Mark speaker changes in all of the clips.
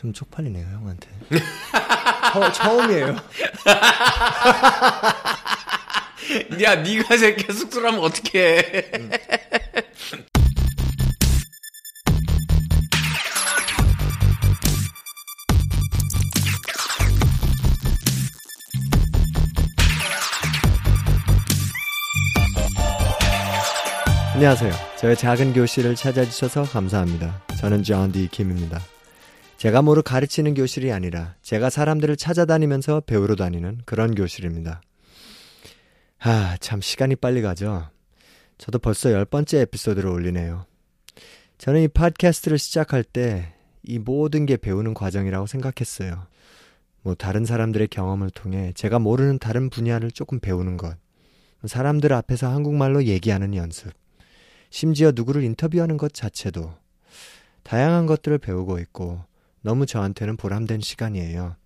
Speaker 1: 좀 쪽팔리네요, 형한테. 처, 처음이에요.
Speaker 2: 야, 네가 새끼 쑥스러우면 어떡해. 음.
Speaker 1: 안녕하세요. 저의 작은 교실을 찾아주셔서 감사합니다. 저는 존디 김입니다. 제가 뭐를 가르치는 교실이 아니라 제가 사람들을 찾아다니면서 배우러 다니는 그런 교실입니다. 아, 참 시간이 빨리 가죠. 저도 벌써 열 번째 에피소드를 올리네요. 저는 이 팟캐스트를 시작할 때 이 모든 게 배우는 과정이라고 생각했어요. 뭐 다른 사람들의 경험을 통해 제가 모르는 다른 분야를 조금 배우는 것. 사람들 앞에서 한국말로 얘기하는 연습. 심지어 누구를 인터뷰하는 것 자체도 다양한 것들을 배우고 있고 너무 저한테는 보람된 시간이에요.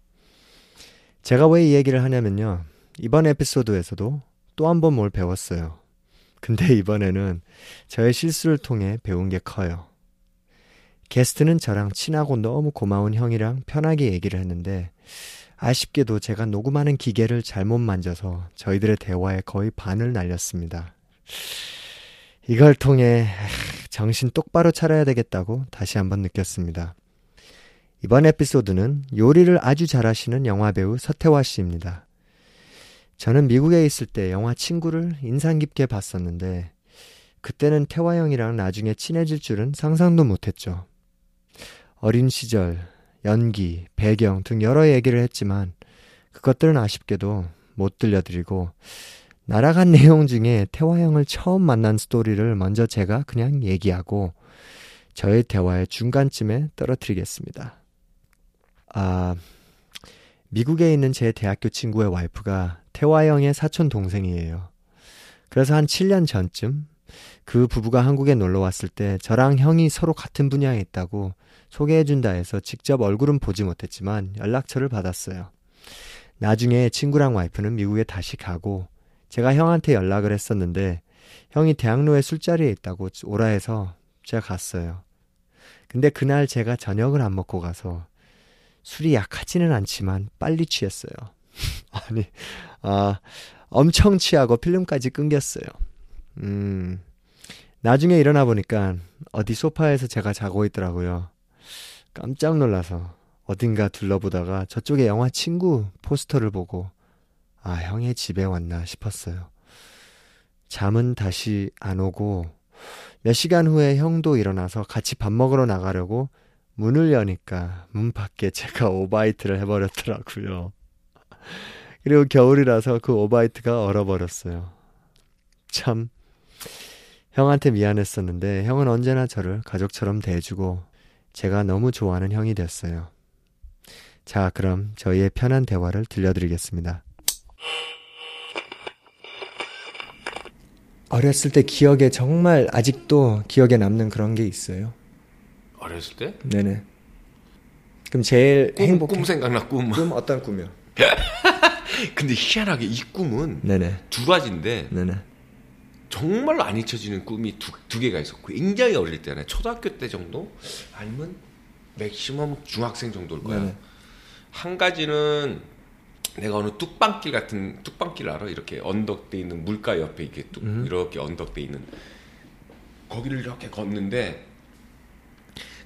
Speaker 1: 제가 왜 이 얘기를 하냐면요. 이번 에피소드에서도 또 한 번 뭘 배웠어요. 근데 이번에는 저의 실수를 통해 배운 게 커요. 게스트는 저랑 친하고 너무 고마운 형이랑 편하게 얘기를 했는데 아쉽게도 제가 녹음하는 기계를 잘못 만져서 저희들의 대화에 거의 반을 날렸습니다. 이걸 통해 정신 똑바로 차려야 되겠다고 다시 한번 느꼈습니다. 이번 에피소드는 요리를 아주 잘하시는 영화배우 서태화 씨입니다. 저는 미국에 있을 때 영화 친구를 인상 깊게 봤었는데 그때는 태화 형이랑 나중에 친해질 줄은 상상도 못했죠. 어린 시절, 연기, 배경 등 여러 얘기를 했지만 그것들은 아쉽게도 못 들려드리고 날아간 내용 중에 태화 형을 처음 만난 스토리를 먼저 제가 그냥 얘기하고 저의 대화의 중간쯤에 떨어뜨리겠습니다. 아, 미국에 있는 제 대학교 친구의 와이프가 태화 형의 사촌 동생이에요. 그래서 한 7년 전쯤 그 부부가 한국에 놀러 왔을 때 저랑 형이 서로 같은 분야에 있다고 소개해준다 해서 직접 얼굴은 보지 못했지만 연락처를 받았어요. 나중에 친구랑 와이프는 미국에 다시 가고 제가 형한테 연락을 했었는데 형이 대학로에 술자리에 있다고 오라 해서 제가 갔어요. 근데 그날 제가 저녁을 안 먹고 가서 술이 약하지는 않지만 빨리 취했어요. 아니, 아, 엄청 취하고 필름까지 끊겼어요. 음, 나중에 일어나 보니까 어디 소파에서 제가 자고 있더라고요. 깜짝 놀라서 어딘가 둘러보다가 저쪽에 영화 친구 포스터를 보고 아, 형의 집에 왔나 싶었어요. 잠은 다시 안 오고 몇 시간 후에 형도 일어나서 같이 밥 먹으러 나가려고 문을 여니까 문 밖에 제가 오바이트를 해버렸더라고요. 그리고 겨울이라서 그 오바이트가 얼어버렸어요. 참, 형한테 미안했었는데 형은 언제나 저를 가족처럼 대해주고 제가 너무 좋아하는 형이 됐어요. 자, 그럼 저희의 편한 대화를 들려드리겠습니다. 어렸을 때 기억에 정말 아직도 기억에 남는 그런 게 있어요.
Speaker 2: 어렸을 때?
Speaker 1: 네네. 그럼 제일
Speaker 2: 꿈,
Speaker 1: 행복
Speaker 2: 꿈 생각나 꿈.
Speaker 1: 꿈 어떤 꿈이요?
Speaker 2: 근데 희한하게 이 꿈은
Speaker 1: 네네.
Speaker 2: 두 가지인데
Speaker 1: 네네.
Speaker 2: 정말 안 잊혀지는 꿈이 두, 두 개가 있었고 굉장히 어릴 때는 초등학교 때 정도 아니면 맥시멈 중학생 정도일 거야. 네네. 한 가지는 내가 어느 뚝방길 같은 뚝방길 알아? 이렇게 언덕돼 있는 물가 옆에 이렇게 뚝 음. 이렇게 언덕돼 있는 거기를 이렇게 걷는데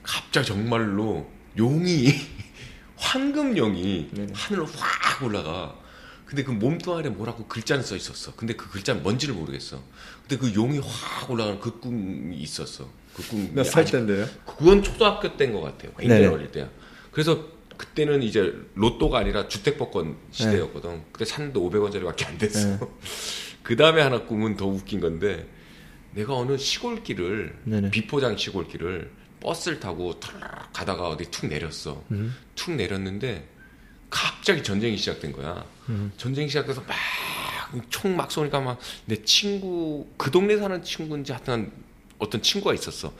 Speaker 2: 갑자기 정말로 용이 황금용이 네네. 하늘로 확 올라가. 근데 그 몸뚱아리에 뭐라고 글자는 써 있었어. 근데 그 글자는 뭔지를 모르겠어. 근데 그 용이 확 올라가는 그 꿈이 있었어. 그 꿈.
Speaker 1: 몇살 때인데요?
Speaker 2: 그건 초등학교 때인 것 같아요. 굉장히 네네. 어릴 때야. 그래서 그때는 이제 로또가 아니라 주택복권 시대였거든. 네. 그때 샀는데 500원짜리밖에 안 됐어. 네. 그 다음에 하나 꿈은 더 웃긴 건데 내가 어느 시골길을 네네. 비포장 시골길을 버스를 타고 탁 가다가 어디 툭 내렸어. 음. 툭 내렸는데 갑자기 전쟁이 시작된 거야. 음. 전쟁이 시작돼서 막 총 막 쏘니까 막 내 친구 그 동네 사는 친구인지 하여튼 어떤 친구가 있었어.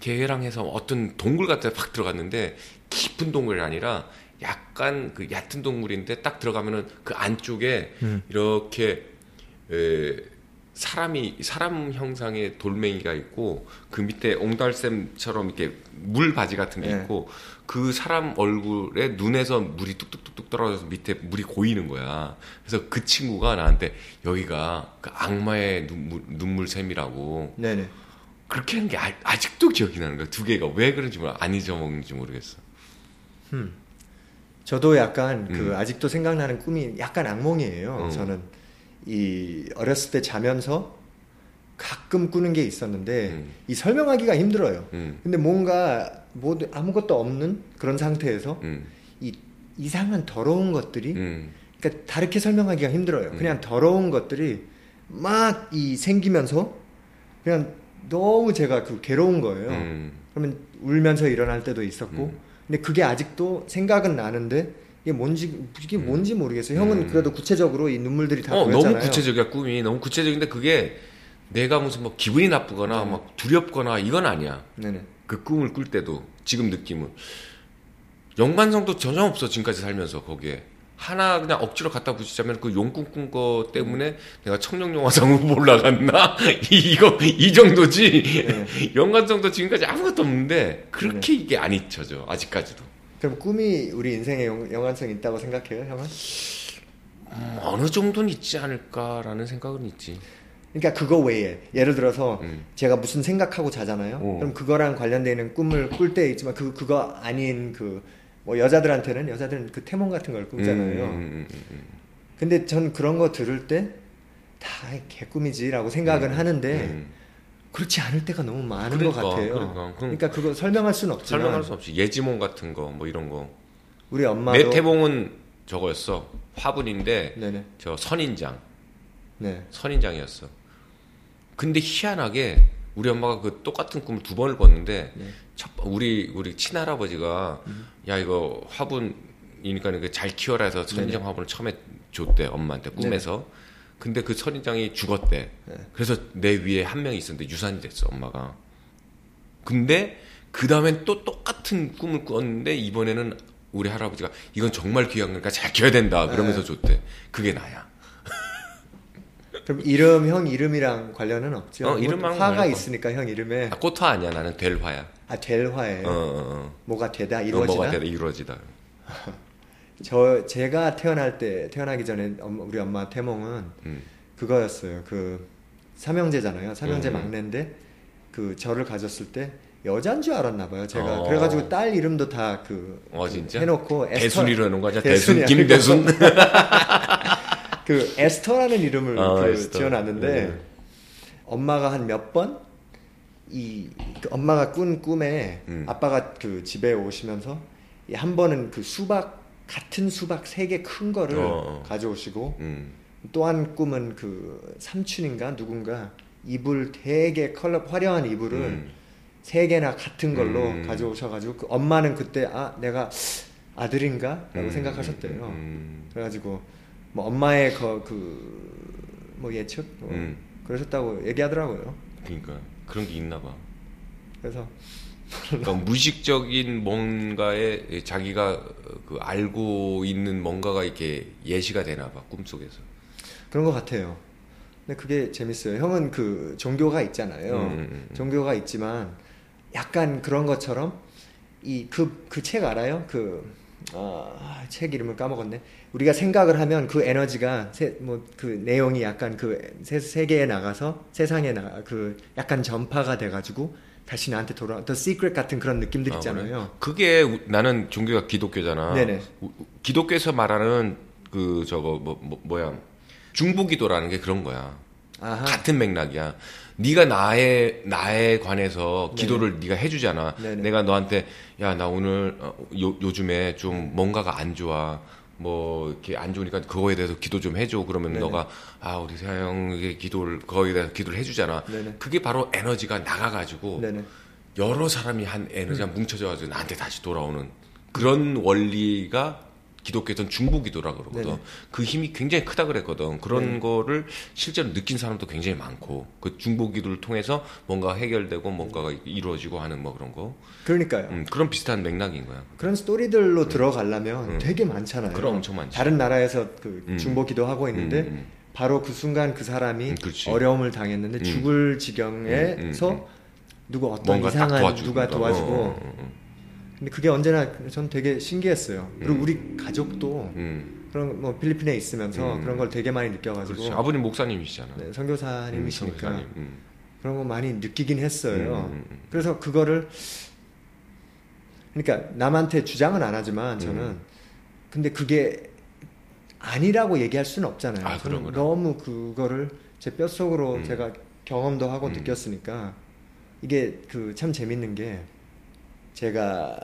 Speaker 2: 걔랑 해서 어떤 동굴 같은 데팍 들어갔는데 깊은 동굴이 아니라 약간 그 얕은 동굴인데 딱 들어가면은 그 안쪽에 음. 이렇게 에, 사람이 사람 형상의 돌멩이가 있고 그 밑에 옹달샘처럼 이렇게 물 바지 같은 게
Speaker 1: 네.
Speaker 2: 있고 그 사람 얼굴에 눈에서 물이 뚝뚝뚝뚝 떨어져서 밑에 물이 고이는 거야. 그래서 그 친구가 나한테 여기가 그 악마의 눈물, 눈물샘이라고
Speaker 1: 네네.
Speaker 2: 그렇게 한게 아, 직도 기억이 나는 거야. 두 개가 왜 그런지 몰라. 안 잊어먹는지 모르겠어.
Speaker 1: 저도 약간 그
Speaker 2: 음.
Speaker 1: 아직도 생각나는 꿈이 약간 악몽이에요.
Speaker 2: 음.
Speaker 1: 저는 이 어렸을 때 자면서 가끔 꾸는 게 있었는데
Speaker 2: 음.
Speaker 1: 이 설명하기가 힘들어요.
Speaker 2: 음,
Speaker 1: 근데 뭔가 뭐 아무것도 없는 그런 상태에서
Speaker 2: 음,
Speaker 1: 이 이상한 더러운 것들이
Speaker 2: 음,
Speaker 1: 그러니까 다르게 설명하기가 힘들어요.
Speaker 2: 음.
Speaker 1: 그냥 더러운 것들이 막 이 생기면서 그냥 너무 제가 그 괴로운 거예요.
Speaker 2: 음,
Speaker 1: 그러면 울면서 일어날 때도 있었고,
Speaker 2: 음.
Speaker 1: 근데 그게 아직도 생각은 나는데 이게 뭔지 이게
Speaker 2: 음.
Speaker 1: 뭔지 모르겠어요. 형은
Speaker 2: 음.
Speaker 1: 그래도 구체적으로 이 눈물들이 다
Speaker 2: 어,
Speaker 1: 보였잖아요.
Speaker 2: 너무 구체적이야 꿈이 너무 구체적인데 그게 내가 무슨 뭐 기분이 나쁘거나
Speaker 1: 네.
Speaker 2: 막 두렵거나 이건 아니야.
Speaker 1: 네네.
Speaker 2: 그 꿈을 꿀 때도 지금 느낌은 연관성도 전혀 없어 지금까지 살면서 거기에 하나 그냥 억지로 갖다 붙이자면 그 용꿈 꾼거 때문에 내가 청룡영화상 후보 올라갔나 이- 이거 이 정도지
Speaker 1: 네.
Speaker 2: 연관성도 지금까지 아무것도 없는데 그렇게 이게 안 잊혀져 아직까지도
Speaker 1: 그럼 꿈이 우리 인생에 영, 연관성 있다고 생각해요, 형은?
Speaker 2: 음, 어느 정도는 있지 않을까라는 생각은 있지
Speaker 1: 그러니까 그거 외에 예를 들어서
Speaker 2: 음.
Speaker 1: 제가 무슨 생각하고 자잖아요.
Speaker 2: 어.
Speaker 1: 그럼 그거랑 관련돼 있는 꿈을 꿀 때 있지만 그 그거 아닌 그 뭐 여자들한테는 여자들은 그 태몽 같은 걸 꾸잖아요.
Speaker 2: 음, 음, 음, 음,
Speaker 1: 근데 전 그런 거 들을 때 다 개꿈이지라고 생각은
Speaker 2: 음,
Speaker 1: 하는데
Speaker 2: 음.
Speaker 1: 그렇지 않을 때가 너무 많은
Speaker 2: 그러니까,
Speaker 1: 것 같아요.
Speaker 2: 그러니까. 그럼-
Speaker 1: 그러니까 그거 설명할 수는 없지만
Speaker 2: 설명할 수 없이 예지몽 같은 거 뭐 이런 거.
Speaker 1: 우리 엄마도
Speaker 2: 내 태몽은 저거였어. 화분인데
Speaker 1: 네네.
Speaker 2: 저 선인장.
Speaker 1: 네.
Speaker 2: 선인장이었어. 근데 희한하게 우리 엄마가 그 똑같은 꿈을 두 번을 꿨는데
Speaker 1: 네.
Speaker 2: 첫, 우리 우리 친할아버지가 야 이거 화분이니까 잘 키워라 해서 선인장 화분을 처음에 줬대 엄마한테 꿈에서 근데 그 선인장이 죽었대
Speaker 1: 네.
Speaker 2: 그래서 내 위에 한 명이 있었는데 유산이 됐어 엄마가 근데 그 다음엔 또 똑같은 꿈을 꿨는데 이번에는 우리 할아버지가 이건 정말 귀한 거니까 잘 키워야 된다 그러면서
Speaker 1: 네.
Speaker 2: 줬대 그게 나야
Speaker 1: 그럼 이름 형 이름이랑 관련은 없죠?
Speaker 2: 어,
Speaker 1: 뭐
Speaker 2: 이름하고
Speaker 1: 화가
Speaker 2: 관련
Speaker 1: 있으니까 형 이름에
Speaker 2: 아, 꽃화 아니야 나는 될 화야
Speaker 1: 아 될 화예요.
Speaker 2: 어, 어, 어.
Speaker 1: 뭐가 되다
Speaker 2: 어,
Speaker 1: 이루어지다.
Speaker 2: 뭐가 되다 이루어지다
Speaker 1: 저 제가 태어날 때 태어나기 전에 우리 엄마 태몽은
Speaker 2: 음.
Speaker 1: 그거였어요. 그 삼형제잖아요. 삼형제
Speaker 2: 음.
Speaker 1: 막내인데 그 저를 가졌을 때 여잔 줄 알았나 봐요. 제가
Speaker 2: 어.
Speaker 1: 그래가지고 딸 이름도 다그
Speaker 2: 어, 진짜?
Speaker 1: 해놓고 에스터
Speaker 2: 대순이로 해놓은 거 아니야
Speaker 1: 대순이야.
Speaker 2: 대순 김대순
Speaker 1: 그 에스터라는 이름을
Speaker 2: 어,
Speaker 1: 그
Speaker 2: 에스터.
Speaker 1: 지어놨는데
Speaker 2: 음.
Speaker 1: 엄마가 한 몇 번 이 그 엄마가 꾼 꿈에
Speaker 2: 음.
Speaker 1: 아빠가 그 집에 오시면서 이한 번은 그 수박 같은 수박 세개큰 거를
Speaker 2: 어, 어.
Speaker 1: 가져오시고
Speaker 2: 음.
Speaker 1: 또한 꿈은 그 삼촌인가 누군가 이불 되게 컬러 화려한 이불을
Speaker 2: 음.
Speaker 1: 세 개나 같은 걸로
Speaker 2: 음.
Speaker 1: 가져오셔가지고 그 엄마는 그때 아 내가 아들인가라고
Speaker 2: 음.
Speaker 1: 생각하셨대요.
Speaker 2: 음.
Speaker 1: 그래가지고 뭐 엄마의 그뭐 예측 뭐
Speaker 2: 음.
Speaker 1: 그러셨다고 얘기하더라고요.
Speaker 2: 그러니까 그런 게 있나 봐
Speaker 1: 그래서
Speaker 2: 그러니까 무의식적인 뭔가에 자기가 그 알고 있는 뭔가가 이렇게 예시가 되나 봐 꿈속에서
Speaker 1: 그런 것 같아요. 근데 그게 재밌어요. 형은 그 종교가 있잖아요.
Speaker 2: 음, 음, 음.
Speaker 1: 종교가 있지만 약간 그런 것처럼 이 그 그 책 알아요? 그 아, 책 이름을 까먹었네. 우리가 생각을 하면 그 에너지가 뭐 그 내용이 약간 그 세, 세계에 나가서 세상에 나 그 약간 전파가 돼가지고 다시 나한테 돌아. 더 시크릿 같은 그런 느낌들
Speaker 2: 아,
Speaker 1: 있잖아요.
Speaker 2: 그게 우- 나는 종교가 기독교잖아.
Speaker 1: 네네.
Speaker 2: 우- 기독교에서 말하는 그 저거 뭐, 뭐 뭐야 중보기도라는 게 그런 거야.
Speaker 1: 아하.
Speaker 2: 같은 맥락이야. 네가 나에 나에 관해서 기도를 네가 해주잖아.
Speaker 1: 네네.
Speaker 2: 내가 너한테 야 나 오늘 어, 요, 요즘에 좀 뭔가가 안 좋아. 뭐 이렇게 안 좋으니까 그거에 대해서 기도 좀 해줘. 그러면
Speaker 1: 네네.
Speaker 2: 너가 아 우리 형에게 기도를 거기에 대해서 기도를 해주잖아.
Speaker 1: 네네.
Speaker 2: 그게 바로 에너지가 나가가지고
Speaker 1: 네네.
Speaker 2: 여러 사람이 한 에너지가 뭉쳐져가지고 나한테 다시 돌아오는 그런 원리가 기독교에서는 중보기도라 그러거든.
Speaker 1: 네네.
Speaker 2: 그 힘이 굉장히 크다 그랬거든. 그런
Speaker 1: 네.
Speaker 2: 거를 실제로 느낀 사람도 굉장히 많고 그 중보기도를 통해서 뭔가 해결되고 뭔가가 이루어지고 하는 뭐 그런 거.
Speaker 1: 그러니까요.
Speaker 2: 음, 그런 비슷한 맥락인 거야.
Speaker 1: 그런 스토리들로 들어가려면
Speaker 2: 음.
Speaker 1: 되게 많잖아요.
Speaker 2: 그럼 엄청 많지.
Speaker 1: 다른 나라에서 그
Speaker 2: 음.
Speaker 1: 중보 기도 하고 있는데
Speaker 2: 음, 음.
Speaker 1: 바로 그 순간 그 사람이
Speaker 2: 음.
Speaker 1: 어려움을 당했는데
Speaker 2: 음.
Speaker 1: 죽을 지경에서
Speaker 2: 음, 음, 음.
Speaker 1: 누구 어떤 이상한 누가 도와주고
Speaker 2: 어, 어, 어.
Speaker 1: 근데 그게 언제나 전 되게 신기했어요. 그리고 우리 가족도
Speaker 2: 음.
Speaker 1: 그런 뭐 필리핀에 있으면서
Speaker 2: 음.
Speaker 1: 그런 걸 되게 많이 느껴가지고
Speaker 2: 그렇지. 아버님 목사님이시잖아.
Speaker 1: 네,
Speaker 2: 음,
Speaker 1: 선교사님이시니까
Speaker 2: 선교사님. 음.
Speaker 1: 그런 거 많이 느끼긴 했어요.
Speaker 2: 음, 음, 음.
Speaker 1: 그래서 그거를 그러니까 남한테 주장은 안 하지만 저는
Speaker 2: 음.
Speaker 1: 근데 그게 아니라고 얘기할 수는 없잖아요.
Speaker 2: 아, 그럼, 그럼.
Speaker 1: 너무 그거를 제 뼛속으로
Speaker 2: 음.
Speaker 1: 제가 경험도 하고
Speaker 2: 음.
Speaker 1: 느꼈으니까 이게 그 참 재밌는 게 제가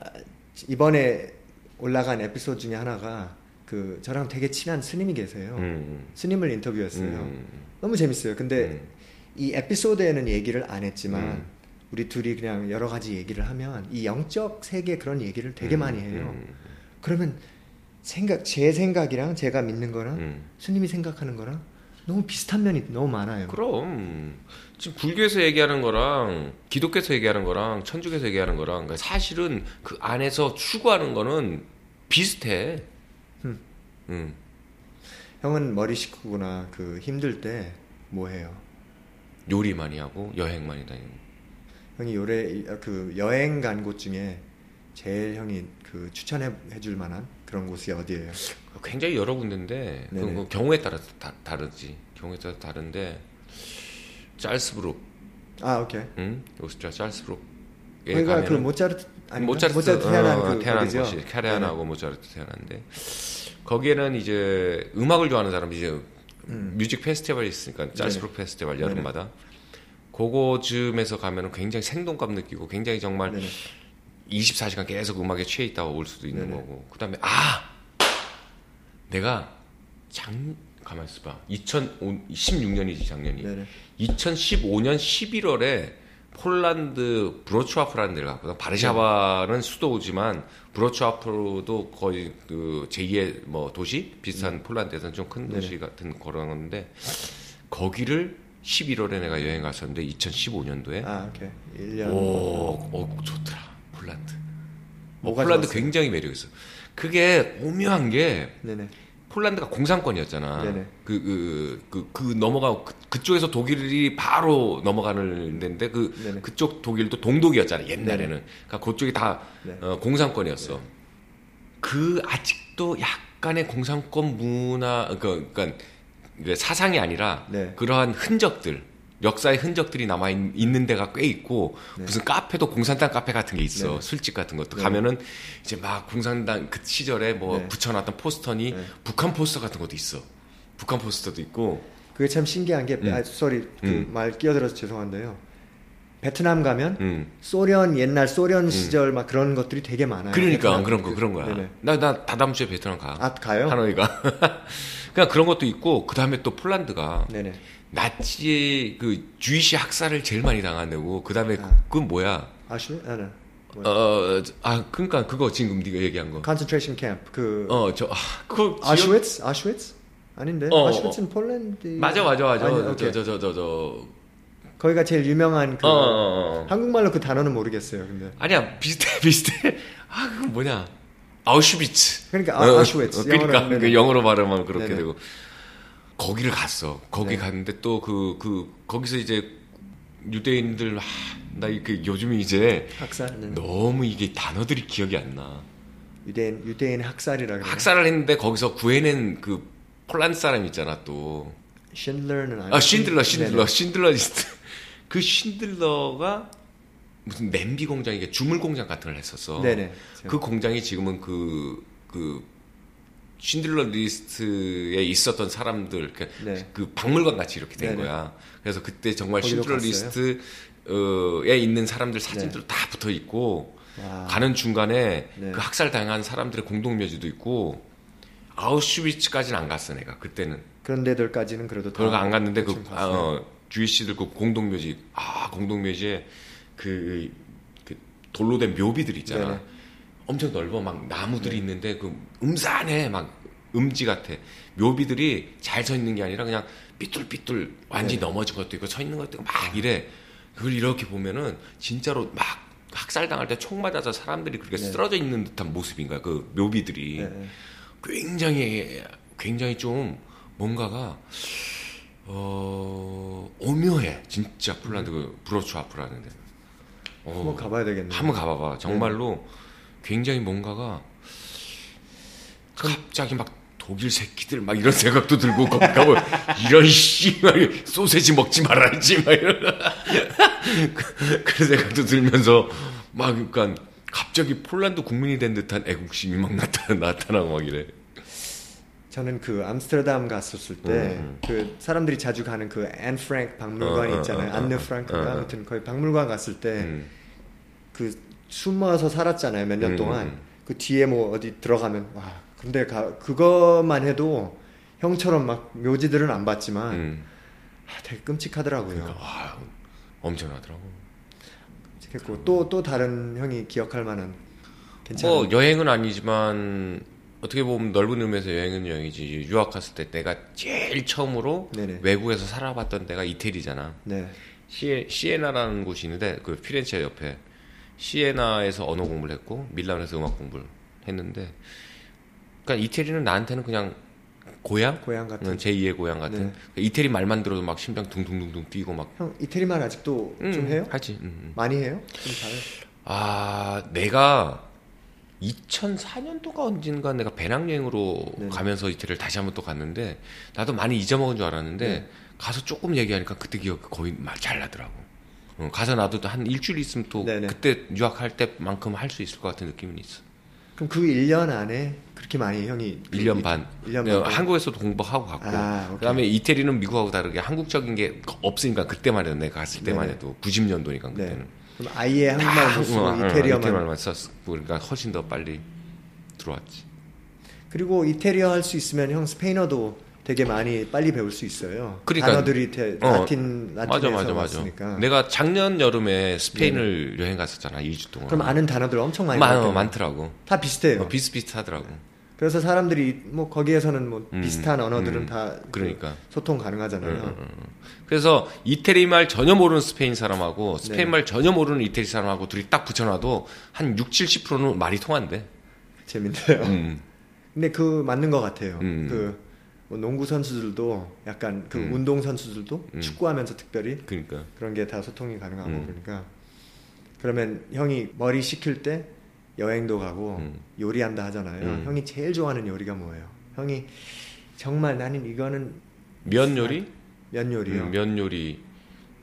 Speaker 1: 이번에 올라간 에피소드 중에 하나가 그 저랑 되게 친한 스님이 계세요.
Speaker 2: 음.
Speaker 1: 스님을 인터뷰했어요.
Speaker 2: 음.
Speaker 1: 너무 재밌어요. 근데
Speaker 2: 음.
Speaker 1: 이 에피소드에는 얘기를 안 했지만
Speaker 2: 음.
Speaker 1: 우리 둘이 그냥 여러 가지 얘기를 하면 이 영적 세계 그런 얘기를 되게
Speaker 2: 음,
Speaker 1: 많이 해요.
Speaker 2: 음,
Speaker 1: 그러면 생각 제 생각이랑 제가 믿는 거랑
Speaker 2: 음.
Speaker 1: 스님이 생각하는 거랑 너무 비슷한 면이 너무 많아요.
Speaker 2: 그럼 지금 불교에서 얘기하는 거랑 기독교에서 얘기하는 거랑 천주교에서 얘기하는 거랑 그러니까 사실은 그 안에서 추구하는 거는 비슷해.
Speaker 1: 음.
Speaker 2: 음.
Speaker 1: 형은 머리 식구구나. 그 힘들 때 뭐 해요?
Speaker 2: 요리 많이 하고 여행 많이 다니고.
Speaker 1: 형이 요래 그 여행 간 곳 중에 제일 형이 그 추천해 줄 만한 그런 곳이 어디예요?
Speaker 2: 굉장히 여러 군데인데 그. 뭐 경우에 따라서 다, 다르지. 경우에 따라 다른데 짤츠부르크,
Speaker 1: 아 오케이.
Speaker 2: 응? 오스트리아 짤츠부르크.
Speaker 1: 거기가 그 모차르트 아니
Speaker 2: 모차르트,
Speaker 1: 모차르트 태어난
Speaker 2: 어,
Speaker 1: 그
Speaker 2: 태어난
Speaker 1: 거기죠?
Speaker 2: 곳이 카라얀하고 모차르트 태어난데 거기에는 이제 음악을 좋아하는 사람이 이제
Speaker 1: 음.
Speaker 2: music festival이 있으니까 짤츠부르크 페스티벌
Speaker 1: 네네.
Speaker 2: 여름마다 그거쯤에서 가면은 굉장히 생동감 느끼고 굉장히 정말
Speaker 1: 네네.
Speaker 2: 24시간 계속 음악에 취해 있다가 올 수도 있는
Speaker 1: 네네.
Speaker 2: 거고 그 다음에 아 내가 작 가만 있어봐 2016년이지 작년이
Speaker 1: 네네.
Speaker 2: 2015년 11월에 폴란드 브로츠와프라는 데를 갔거든. 바르샤바는 수도지만 브로츠와프도 거의 그 제2의 뭐 도시 비슷한 폴란드에서는 좀 큰 도시
Speaker 1: 네네.
Speaker 2: 같은 거런 건데 거기를 11월에 내가 여행 갔었는데 2015년도에
Speaker 1: 아 오케이. 1년.
Speaker 2: 오, 어, 좋더라 폴란드. 어,
Speaker 1: 뭐가
Speaker 2: 폴란드
Speaker 1: 좋았어요?
Speaker 2: 굉장히 매력 있어. 그게 오묘한 게
Speaker 1: 네네.
Speaker 2: 폴란드가 공산권이었잖아.
Speaker 1: 네네.
Speaker 2: 그, 그, 그, 그 넘어가, 그, 그쪽에서 독일이 바로 넘어가는 데인데, 그,
Speaker 1: 네네.
Speaker 2: 그쪽 독일도 동독이었잖아, 옛날에는. 그러니까 그쪽이 다
Speaker 1: 네.
Speaker 2: 어, 공산권이었어. 그, 아직도 약간의 공산권 문화, 그, 그러니까 사상이 아니라,
Speaker 1: 네.
Speaker 2: 그러한 흔적들, 역사의 흔적들이 남아 있, 는 데가 꽤 있고
Speaker 1: 네.
Speaker 2: 무슨 카페도 공산당 카페 같은 게 있어
Speaker 1: 네.
Speaker 2: 술집 같은 것도
Speaker 1: 네.
Speaker 2: 가면은 이제 막 공산당 그 시절에 뭐
Speaker 1: 네.
Speaker 2: 붙여놨던 포스터니
Speaker 1: 네.
Speaker 2: 북한 포스터 같은 것도 있어 북한 포스터도 있고
Speaker 1: 그게 참 신기한 게,
Speaker 2: 음.
Speaker 1: 아, sorry, 그
Speaker 2: 음.
Speaker 1: 말 끼어들어서 죄송한데요. 베트남 가면
Speaker 2: 음.
Speaker 1: 소련 옛날 소련 시절 막 그런 것들이 되게 많아요.
Speaker 2: 그러니까. 그런 거
Speaker 1: 그-
Speaker 2: 그런 거야
Speaker 1: 네네.
Speaker 2: 나나 다다음 주에 베트남 가
Speaker 1: 아 가요?
Speaker 2: 하노이가 그냥 그런 것도 있고 그 다음에 또 폴란드가
Speaker 1: 네네.
Speaker 2: 나치 그 Jewish 학살을 제일 많이 당한다고 그 다음에
Speaker 1: 아.
Speaker 2: 그건 뭐야
Speaker 1: 아슈? 아, 네. 뭐야?
Speaker 2: 어아 그러니까 그거 지금 네가 얘기한 거
Speaker 1: concentration camp 그
Speaker 2: 어, 저, 아, 그거. 지역-
Speaker 1: 아슈위츠? 아슈위츠? 아닌데
Speaker 2: 어,
Speaker 1: 아슈위츠는 폴란드
Speaker 2: 맞아, 맞아, 맞아.
Speaker 1: 아니,
Speaker 2: 저. 저, 저, 저, 저.
Speaker 1: 거기가 제일 유명한 그
Speaker 2: 어, 어, 어.
Speaker 1: 한국말로 그 단어는 모르겠어요. 근데
Speaker 2: 아니야, 비슷해, 비슷해. 아, 그건 뭐냐. 아우슈비츠.
Speaker 1: 그러니까 아, 아슈위츠
Speaker 2: 어, 그러니까,
Speaker 1: 영어로
Speaker 2: 그 영어로 말하면 그렇게
Speaker 1: 네네.
Speaker 2: 되고. 거기를 갔어. 거기
Speaker 1: 네.
Speaker 2: 갔는데 또 그, 그, 거기서 이제 유대인들, 아, 나그 요즘에 이제
Speaker 1: 학살은
Speaker 2: 너무 이게 단어들이 기억이 안 나.
Speaker 1: 유대인 유대인 학살이라 그래요.
Speaker 2: 학살을 했는데 거기서 구해낸 그 폴란드 사람 있잖아 또.
Speaker 1: 신들러는 아니고
Speaker 2: 아 신들러 신들러
Speaker 1: 네네.
Speaker 2: 신들러 리스트 그 신들러가 무슨 냄비 공장 이게 주물 공장 같은 걸 했었어.
Speaker 1: 네네.
Speaker 2: 그 공장이 지금은 그그 신들러 리스트에 있었던 사람들 그,
Speaker 1: 네.
Speaker 2: 그 박물관 같이 이렇게 된
Speaker 1: 네네.
Speaker 2: 거야. 그래서 그때 정말 신들러? 리스트에 있는 사람들 사진들 다 붙어 있고
Speaker 1: 와.
Speaker 2: 가는 중간에
Speaker 1: 네.
Speaker 2: 그 학살 당한 사람들의 공동 묘지도 있고 아우슈비츠까지는 안 갔어 내가 그때는.
Speaker 1: 그런 데들까지는 그래도 다
Speaker 2: 그거 안 갔는데 그
Speaker 1: 갔어요.
Speaker 2: 어, 주위씨들 그 공동 묘지 아 공동 묘지에 그, 그 돌로 된 묘비들 있잖아.
Speaker 1: 네네.
Speaker 2: 엄청 넓어 막 나무들이 있는데 그 음산해 막 음지 같아. 묘비들이 잘 서 있는 게 아니라 그냥 삐뚤삐뚤 완전히
Speaker 1: 네.
Speaker 2: 넘어진 것도 있고 서 있는 것도 있고 막 이래. 그걸 이렇게 보면은 진짜로 막 학살 당할 때 총 맞아서 사람들이 그렇게
Speaker 1: 네.
Speaker 2: 쓰러져 있는 듯한 모습인 거야. 그 묘비들이.
Speaker 1: 네, 네.
Speaker 2: 굉장히 굉장히 좀 뭔가가 어 오묘해 진짜 폴란드 그 브로츠와프라는 데. 어,
Speaker 1: 한번 가봐야 되겠네요.
Speaker 2: 한번 가봐봐. 정말로 굉장히 뭔가가 갑자기 막 독일 새끼들 막 이런 생각도 들고 가면 이런 씨막 소세지 먹지 말아야지 막 이런 그- 그런 생각도 들면서 막 그러니까 갑자기 폴란드 국민이 된 듯한 애국심이 막 나타나 나타나고 막 이래.
Speaker 1: 저는 그 암스테르담 갔었을 때그 사람들이 자주 가는 그 앤 프랭크 박물관
Speaker 2: 어, 어,
Speaker 1: 있잖아요.
Speaker 2: 어, 어,
Speaker 1: 안네
Speaker 2: 어,
Speaker 1: 프랑크가. 아무튼 거기 박물관 갔을 때
Speaker 2: 음.
Speaker 1: 그 숨어서 살았잖아요 몇년
Speaker 2: 음,
Speaker 1: 동안
Speaker 2: 음.
Speaker 1: 그 뒤에 뭐 어디 들어가면 와 근데 가, 그것만 해도 형처럼 막 묘지들은 안 봤지만
Speaker 2: 음.
Speaker 1: 아, 되게 끔찍하더라고요.
Speaker 2: 그러니까 와 엄청나더라고.
Speaker 1: 끔찍했고 또또 다른 형이 기억할 만한 괜찮은
Speaker 2: 뭐 여행은 아니지만 어떻게 보면 넓은 의미에서 여행은 여행이지 유학 갔을 때 내가 제일 처음으로
Speaker 1: 네네.
Speaker 2: 외국에서 살아봤던 데가 이태리잖아.
Speaker 1: 네
Speaker 2: 시에, 시에나라는 곳이 있는데 그 피렌체 옆에 시에나에서 언어 공부를 했고 밀라노에서 음악 공부를 했는데 그러니까 이태리는 나한테는 그냥 고향
Speaker 1: 고향 같은
Speaker 2: 제2의 고향 같은
Speaker 1: 네.
Speaker 2: 이태리 말만 들어도 막 심장 둥둥둥둥 뛰고 막
Speaker 1: 형 이태리 말 아직도 좀
Speaker 2: 음,
Speaker 1: 해요?
Speaker 2: 하지 음, 음.
Speaker 1: 많이 해요? 좀 잘해요?
Speaker 2: 아 내가 2004년도가 언젠가 내가 배낭여행으로
Speaker 1: 네네.
Speaker 2: 가면서 이태리를 다시 한번 또 갔는데 나도 많이 잊어먹은 줄 알았는데
Speaker 1: 네.
Speaker 2: 가서 조금 얘기하니까 그때 기억 거의 막잘 나더라고. 어, 가서 나도 또한 일주일 있으면 또
Speaker 1: 네네.
Speaker 2: 그때 유학할 때만큼 할 수 있을 것 같은 느낌은 있어.
Speaker 1: 그럼 그 1년 안에 그렇게 많이 형이
Speaker 2: 1년 반.
Speaker 1: 1년
Speaker 2: 내가
Speaker 1: 반
Speaker 2: 한국에서도 공부하고 갔고.
Speaker 1: 아.
Speaker 2: 그다음에 이태리는 미국하고 다르게 한국적인 게 없으니까 그때만 해도 내가 갔을 때만
Speaker 1: 네네.
Speaker 2: 해도 90년도니까
Speaker 1: 네.
Speaker 2: 그때는.
Speaker 1: 그럼 아예 한국말 못 쓰고 이태리어만
Speaker 2: 이태리말만 썼고 그러니까 훨씬 더 빨리 들어왔지.
Speaker 1: 그리고 이태리어 할 수 있으면 형 스페인어도 되게 많이 빨리 배울 수 있어요.
Speaker 2: 그러니까,
Speaker 1: 단어들이 대,
Speaker 2: 어,
Speaker 1: 라틴
Speaker 2: 맞아
Speaker 1: 라틴에서
Speaker 2: 맞아 맞아.
Speaker 1: 왔으니까.
Speaker 2: 내가 작년 여름에 스페인을 여행 갔었잖아 2주 동안.
Speaker 1: 그럼 아는 단어들 엄청 많이
Speaker 2: 많아
Speaker 1: 배웠겠네요.
Speaker 2: 많더라고.
Speaker 1: 다 비슷해요.
Speaker 2: 어, 비슷비슷하더라고.
Speaker 1: 그래서 사람들이 뭐 거기에서는 뭐
Speaker 2: 음,
Speaker 1: 비슷한 언어들은
Speaker 2: 음,
Speaker 1: 다
Speaker 2: 그러니까.
Speaker 1: 소통 가능하잖아요.
Speaker 2: 그래서 이태리 말 전혀 모르는 스페인 사람하고
Speaker 1: 네.
Speaker 2: 스페인 말 전혀 모르는 이태리 사람하고 둘이 딱 붙여놔도 한 6, 70%는 말이 통한대.
Speaker 1: 재밌네요.
Speaker 2: 음.
Speaker 1: 근데 그 맞는 것 같아요.
Speaker 2: 음.
Speaker 1: 그 뭐 농구 선수들도 약간 그
Speaker 2: 음.
Speaker 1: 운동 선수들도
Speaker 2: 음.
Speaker 1: 축구하면서 특별히
Speaker 2: 그러니까.
Speaker 1: 그런 게 다 소통이 가능하고
Speaker 2: 음.
Speaker 1: 그러니까 그러면 형이 머리 식힐 때 여행도 가고
Speaker 2: 음.
Speaker 1: 요리한다 하잖아요.
Speaker 2: 음.
Speaker 1: 형이 제일 좋아하는 요리가 뭐예요? 형이 정말 나는 이거는
Speaker 2: 면 요리?
Speaker 1: 면 요리요.
Speaker 2: 음, 면 요리.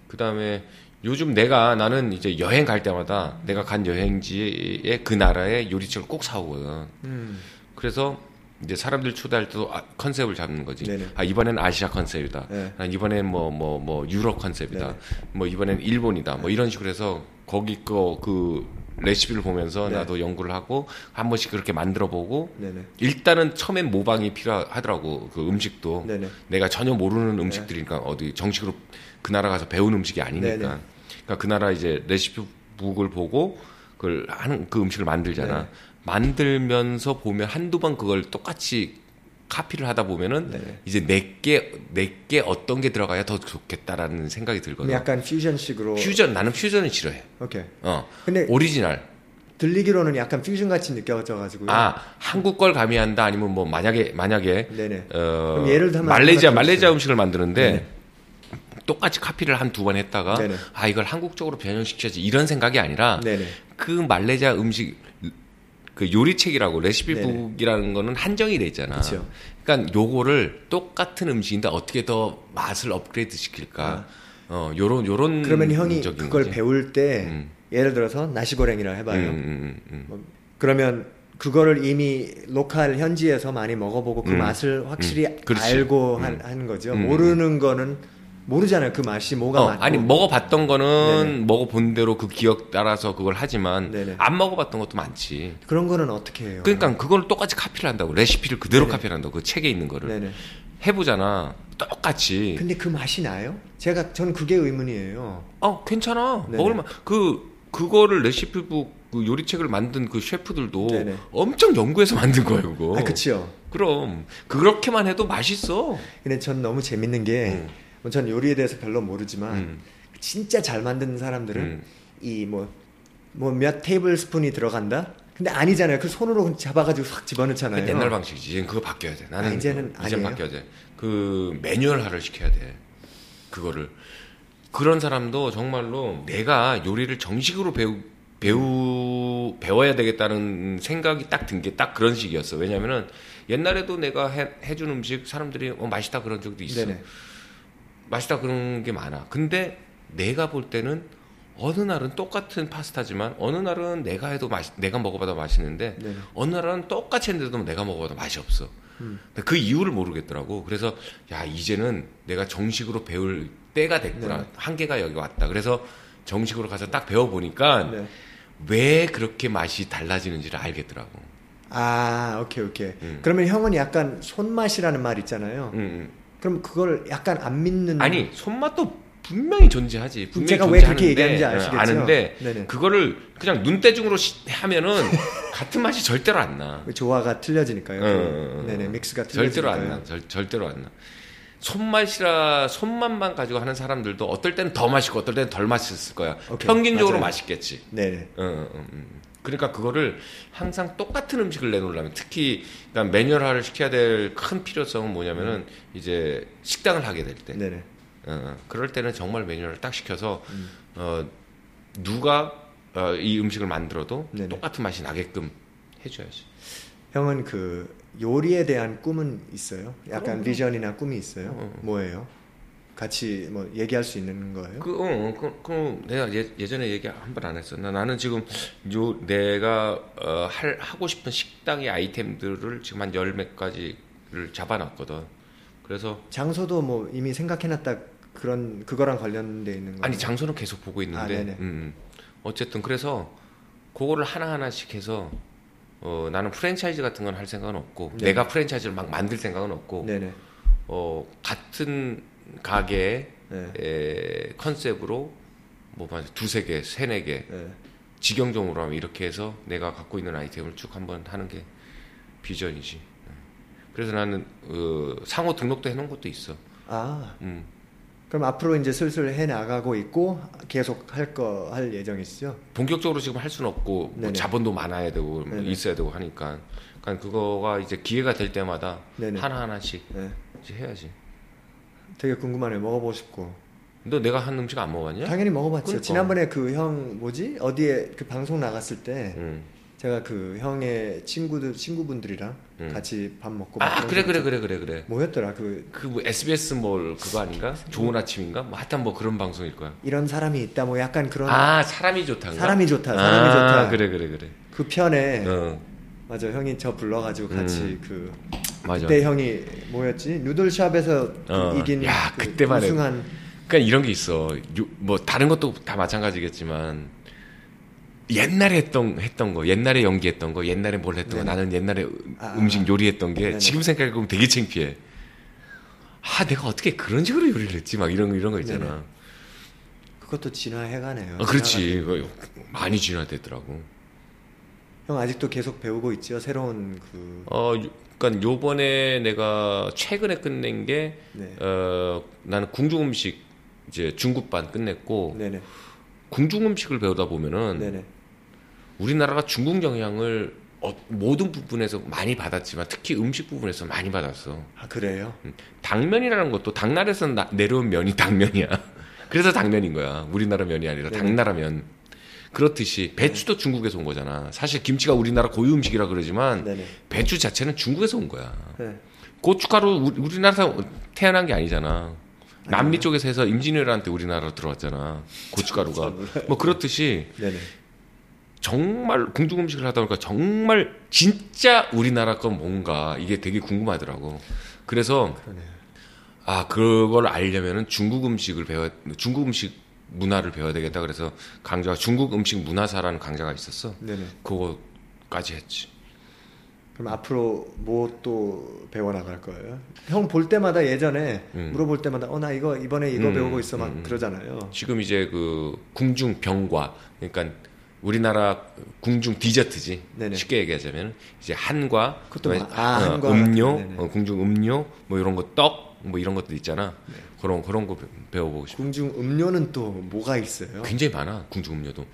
Speaker 2: 그다음에 요즘 내가 나는 이제 여행 갈 때마다 내가 간 여행지에 그 나라의 요리책을 꼭 사오거든.
Speaker 1: 음.
Speaker 2: 그래서 이제 사람들 초대할 때도 아, 컨셉을 잡는 거지.
Speaker 1: 네네.
Speaker 2: 아 이번엔 아시아 컨셉이다.
Speaker 1: 네.
Speaker 2: 아, 이번엔 뭐 뭐뭐 유럽 컨셉이다.
Speaker 1: 네네.
Speaker 2: 뭐 이번엔 일본이다. 뭐 이런 식으로 해서 거기 거 그 레시피를 보면서
Speaker 1: 네.
Speaker 2: 나도 연구를 하고 한 번씩 그렇게 만들어 보고. 일단은 처음엔 모방이 필요하더라고 그 음식도
Speaker 1: 네네.
Speaker 2: 내가 전혀 모르는 음식들이니까 어디 정식으로 그 나라 가서 배운 음식이 아니니까. 그러니까 그 나라 이제 레시피 북을 보고 그걸 하는 그 음식을 만들잖아
Speaker 1: 네.
Speaker 2: 만들면서 보면 한두 번 그걸 똑같이 카피를 하다 보면은
Speaker 1: 네네.
Speaker 2: 이제 내게 내게 어떤 게 들어가야 더 좋겠다라는 생각이
Speaker 1: 그럼
Speaker 2: 들거든.
Speaker 1: 약간 퓨전식으로
Speaker 2: 퓨전 나는 퓨전을 싫어해.
Speaker 1: 오케이.
Speaker 2: 어
Speaker 1: 근데
Speaker 2: 오리지널.
Speaker 1: 들리기로는 약간 퓨전 같이 느껴져 가지고요.
Speaker 2: 아 한국 걸 가미한다 아니면 뭐 만약에 만약에
Speaker 1: 네네.
Speaker 2: 어,
Speaker 1: 예를 들면
Speaker 2: 말레이시아 말레이시아. 음식을 만드는데
Speaker 1: 네네.
Speaker 2: 똑같이 카피를 한 두 번 했다가
Speaker 1: 네네.
Speaker 2: 아 이걸 한국적으로 변형시켜야지 이런 생각이 아니라. 그 말레이시아 음식 그 요리책이라고 recipe book이라는 거는 한정이 돼 있잖아.
Speaker 1: 그쵸.
Speaker 2: 그러니까 요거를 똑같은 음식인데 어떻게 더 맛을 업그레이드 시킬까? 어 요런 요런
Speaker 1: 아. 그러면 형이 그걸
Speaker 2: 거지.
Speaker 1: 배울 때
Speaker 2: 음.
Speaker 1: 예를 들어서 나시고랭이라 해 봐요.
Speaker 2: 음, 음, 음, 음.
Speaker 1: 그러면 그거를 이미 로컬 현지에서 많이 먹어보고 그
Speaker 2: 음.
Speaker 1: 맛을 확실히. 알고
Speaker 2: 음.
Speaker 1: 한, 하는 거죠.
Speaker 2: 음.
Speaker 1: 모르는 거는 모르잖아요. 그 맛이 뭐가
Speaker 2: 어,
Speaker 1: 맞고.
Speaker 2: 아니 먹어봤던 거는
Speaker 1: 네네.
Speaker 2: 먹어본 대로 그 기억 따라서 그걸 하지만
Speaker 1: 네네.
Speaker 2: 안 먹어봤던 것도 많지.
Speaker 1: 그런 거는 어떻게 해요?
Speaker 2: 그러니까 그걸 똑같이 카피를 한다고 레시피를 그대로
Speaker 1: 네네.
Speaker 2: 카피를 한다고 그 책에 있는 거를. 해보잖아. 똑같이.
Speaker 1: 근데 그 맛이 나요? 제가 전 그게 의문이에요.
Speaker 2: 어 괜찮아. 먹을만. 그 그거를 레시피북 그 요리책을 만든 그 셰프들도
Speaker 1: 네네.
Speaker 2: 엄청 연구해서 만든 거예요, 그거.
Speaker 1: 아, 그치요.
Speaker 2: 그럼 그렇게만 해도 맛있어.
Speaker 1: 근데 전 너무 재밌는 게,
Speaker 2: 음.
Speaker 1: 뭐전 요리에 대해서 별로 모르지만,
Speaker 2: 음.
Speaker 1: 진짜 잘 만드는 사람들은
Speaker 2: 음.
Speaker 1: 이 뭐, 뭐 몇 테이블 스푼이 들어간다? 근데 아니잖아요. 그 손으로 잡아가지고 확 집어넣잖아요.
Speaker 2: 옛날 방식이지. 이제는 그거 바뀌어야 돼. 나는
Speaker 1: 아, 이제는
Speaker 2: 이제? 바뀌어야 돼. 그 매뉴얼화를 시켜야 돼. 그거를 그런 사람도 정말로 내가 요리를 정식으로 배우 배우 배워야 되겠다는 생각이 딱 든 게 딱 그런 식이었어. 왜냐면은 옛날에도 내가 해, 해준 음식 사람들이 어, 맛있다 그런 적도 있어.
Speaker 1: 네네.
Speaker 2: 맛있다 그런 게 많아. 근데 내가 볼 때는 어느 날은 똑같은 파스타지만 어느 날은 내가 해도 맛 내가 먹어봐도 맛있는데
Speaker 1: 네네.
Speaker 2: 어느 날은 똑같이 했는데도 내가 먹어봐도 맛이 없어.
Speaker 1: 음.
Speaker 2: 그 이유를 모르겠더라고. 그래서 야 이제는 내가 정식으로 배울 때가 됐구나.
Speaker 1: 네.
Speaker 2: 한계가 여기 왔다. 그래서 정식으로 가서 딱 배워 보니까
Speaker 1: 네.
Speaker 2: 왜 그렇게 맛이 달라지는지를 알겠더라고.
Speaker 1: 아, 오케이, 오케이.
Speaker 2: 음.
Speaker 1: 그러면 형은 약간 손맛이라는 말 있잖아요.
Speaker 2: 음, 음.
Speaker 1: 그럼 그걸 약간 안 믿는.
Speaker 2: 아니 손맛도 분명히 존재하지. 분명히
Speaker 1: 제가 왜 그렇게
Speaker 2: 존재하는데,
Speaker 1: 얘기하는지
Speaker 2: 어,
Speaker 1: 아시겠죠?
Speaker 2: 아는데
Speaker 1: 네네.
Speaker 2: 그거를 그냥 눈대중으로 시- 하면은 같은 맛이 절대로 안 나.
Speaker 1: 그 조화가 틀려지니까요.
Speaker 2: 어, 어, 어.
Speaker 1: 네네, 믹스가
Speaker 2: 절대로
Speaker 1: 틀려지니까요.
Speaker 2: 안 나. 절, 절대로 안 나. 손맛이라 손맛만 가지고 하는 사람들도 어떨 때는 더 맛있고 어떨 때는 덜 맛있을 거야.
Speaker 1: 오케이,
Speaker 2: 평균적으로
Speaker 1: 맞아요.
Speaker 2: 맛있겠지.
Speaker 1: 네네.
Speaker 2: 어, 어, 어, 음. 그러니까 그거를 항상 똑같은 음식을 내놓으려면 특히 그러니까 매뉴얼화를 시켜야 될 큰 필요성은 뭐냐면은 이제 식당을 하게 될 때.
Speaker 1: 네네.
Speaker 2: 어, 어. 그럴 때는 정말 매뉴얼을 딱 시켜서
Speaker 1: 음.
Speaker 2: 어, 누가 어, 이 음식을 만들어도
Speaker 1: 네네.
Speaker 2: 똑같은 맛이 나게끔 해줘야지.
Speaker 1: 형은 그 요리에 대한 꿈은 있어요? 약간
Speaker 2: 그럼요.
Speaker 1: 비전이나 꿈이 있어요?
Speaker 2: 어.
Speaker 1: 뭐예요? 같이 뭐 얘기할 수 있는 거예요?
Speaker 2: 그, 어, 그, 그 내가 예, 예전에 얘기 한 번 안 했어. 나 나는 지금 요 내가 어, 할 하고 싶은 식당의 아이템들을 지금 한 열 몇 가지를 잡아놨거든. 그래서
Speaker 1: 장소도 뭐 이미 생각해놨다 그런 그거랑 관련돼 있는 거
Speaker 2: 아니 장소는 계속 보고
Speaker 1: 아,
Speaker 2: 있는데,
Speaker 1: 네네.
Speaker 2: 음, 음. 어쨌든 그래서 그거를 하나 하나씩 해서 어, 나는 프랜차이즈 같은 건 할 생각은 없고
Speaker 1: 네.
Speaker 2: 내가 프랜차이즈를 막 만들 생각은 없고
Speaker 1: 네네.
Speaker 2: 어, 같은 가게의
Speaker 1: 네.
Speaker 2: 에, 컨셉으로 뭐한 두세 개, 세네 개
Speaker 1: 네.
Speaker 2: 직영적으로 하면 이렇게 해서 내가 갖고 있는 아이템을 쭉 한번 하는 게 비전이지. 그래서 나는 어, 상호 등록도 해놓은 것도 있어.
Speaker 1: 아
Speaker 2: 음.
Speaker 1: 그럼 앞으로 이제 슬슬 해 나가고 있고 계속 할 거 할 예정이시죠?
Speaker 2: 본격적으로 지금 할 수는 없고 뭐. 자본도 많아야 되고 뭐. 있어야 되고 하니까. 그러니까 그거가 이제 기회가 될 때마다. 하나 하나씩
Speaker 1: 네.
Speaker 2: 해야지.
Speaker 1: 되게 궁금하네요. 먹어보고 싶고.
Speaker 2: 너 내가 한 음식 안 먹었냐?
Speaker 1: 당연히 먹어봤죠.
Speaker 2: 그러니까.
Speaker 1: 지난번에 그 형 뭐지 어디에 그 방송 나갔을 때
Speaker 2: 음.
Speaker 1: 제가 그 형의 친구들 친구분들이랑
Speaker 2: 음.
Speaker 1: 같이 밥 먹고
Speaker 2: 막아 그래
Speaker 1: 거
Speaker 2: 그래. 그래 그래 그래.
Speaker 1: 뭐였더라
Speaker 2: 그그 뭐 SBS 뭘 그거 아닌가? 좋은 아침인가? 뭐 하여튼 뭐 그런 방송일 거야.
Speaker 1: 이런 사람이 있다 뭐 약간 그런
Speaker 2: 아 사람이 좋다인가?
Speaker 1: 사람이 좋다 사람이
Speaker 2: 아,
Speaker 1: 좋다
Speaker 2: 그래 그래 그래.
Speaker 1: 그 편에
Speaker 2: 어
Speaker 1: 맞아 형이 저 불러가지고 같이
Speaker 2: 음.
Speaker 1: 그
Speaker 2: 맞아.
Speaker 1: 그때 형이 뭐였지 누들샵에서 그
Speaker 2: 어.
Speaker 1: 이긴
Speaker 2: 야,
Speaker 1: 그
Speaker 2: 그때만.
Speaker 1: 우승한
Speaker 2: 그러니까 이런 게 있어. 요- 뭐 다른 것도 다 마찬가지겠지만 옛날에 했던 했던 거, 옛날에 연기했던 거, 옛날에 뭘 했던
Speaker 1: 네네.
Speaker 2: 거, 나는 옛날에 음-
Speaker 1: 아,
Speaker 2: 음식 요리했던 게
Speaker 1: 네네.
Speaker 2: 지금 생각해 보면 되게 창피해. 아, 내가 어떻게 그런 식으로 요리를 했지? 막 이런 이런 거 있잖아.
Speaker 1: 네네. 그것도 진화해가네요.
Speaker 2: 어, 그렇지. 많이 진화됐더라고.
Speaker 1: 형 아직도 계속 배우고 있죠. 새로운 그
Speaker 2: 어, 요- 그러니까 요번에 내가 최근에 끝낸 게
Speaker 1: 네.
Speaker 2: 어, 나는 궁중 음식 이제 중국반 끝냈고
Speaker 1: 네네
Speaker 2: 궁중 음식을 배우다 보면은
Speaker 1: 네네
Speaker 2: 우리나라가 중국 영향을 어, 모든 부분에서 많이 받았지만 특히 음식 부분에서 많이 받았어.
Speaker 1: 아 그래요?
Speaker 2: 음, 당면이라는 것도 당나라에서 나- 내려온 면이 당면이야. 그래서 당면인 거야. 우리나라 면이 아니라. 당나라 면. 그렇듯이 배추도 중국에서 온 거잖아. 사실 김치가 우리나라 고유 음식이라 그러지만
Speaker 1: 네네
Speaker 2: 배추 자체는 중국에서 온 거야.
Speaker 1: 네.
Speaker 2: 고춧가루 우- 우리나라에서 태어난 게 아니잖아. 남미 쪽에서 해서 임진왜란때 우리나라로 들어왔잖아. 고춧가루가. 뭐 그렇듯이
Speaker 1: 네네
Speaker 2: 정말 궁중 음식을 하다 보니까 정말 진짜 우리나라 건 뭔가 이게 되게 궁금하더라고. 그래서
Speaker 1: 그러네요.
Speaker 2: 아 그걸 알려면은 중국 음식을 배워 중국 음식 문화를 배워야 되겠다. 그래서 강좌가 중국 음식 문화사라는 강좌가 있었어.
Speaker 1: 네네.
Speaker 2: 그거까지 했지.
Speaker 1: 그럼 앞으로 뭐 또 배워 나갈 거예요? 형 볼 때마다 예전에
Speaker 2: 음.
Speaker 1: 물어볼 때마다 어 나 이거 이번에 이거
Speaker 2: 음,
Speaker 1: 배우고 있어 막
Speaker 2: 음, 음.
Speaker 1: 그러잖아요.
Speaker 2: 지금 이제 그 궁중 병과 그러니까 우리나라 궁중 디저트지
Speaker 1: 네네.
Speaker 2: 쉽게 얘기하자면 이제 한과
Speaker 1: 그것도 마- 아,
Speaker 2: 어,
Speaker 1: 한과
Speaker 2: 음료. 어, 궁중 음료 뭐 이런 거 떡 뭐 이런 것들 있잖아
Speaker 1: 네.
Speaker 2: 그런 그런 거 배- 배워보고 싶어
Speaker 1: 궁중 음료는 또 뭐가 있어요?
Speaker 2: 굉장히 많아 궁중 음료도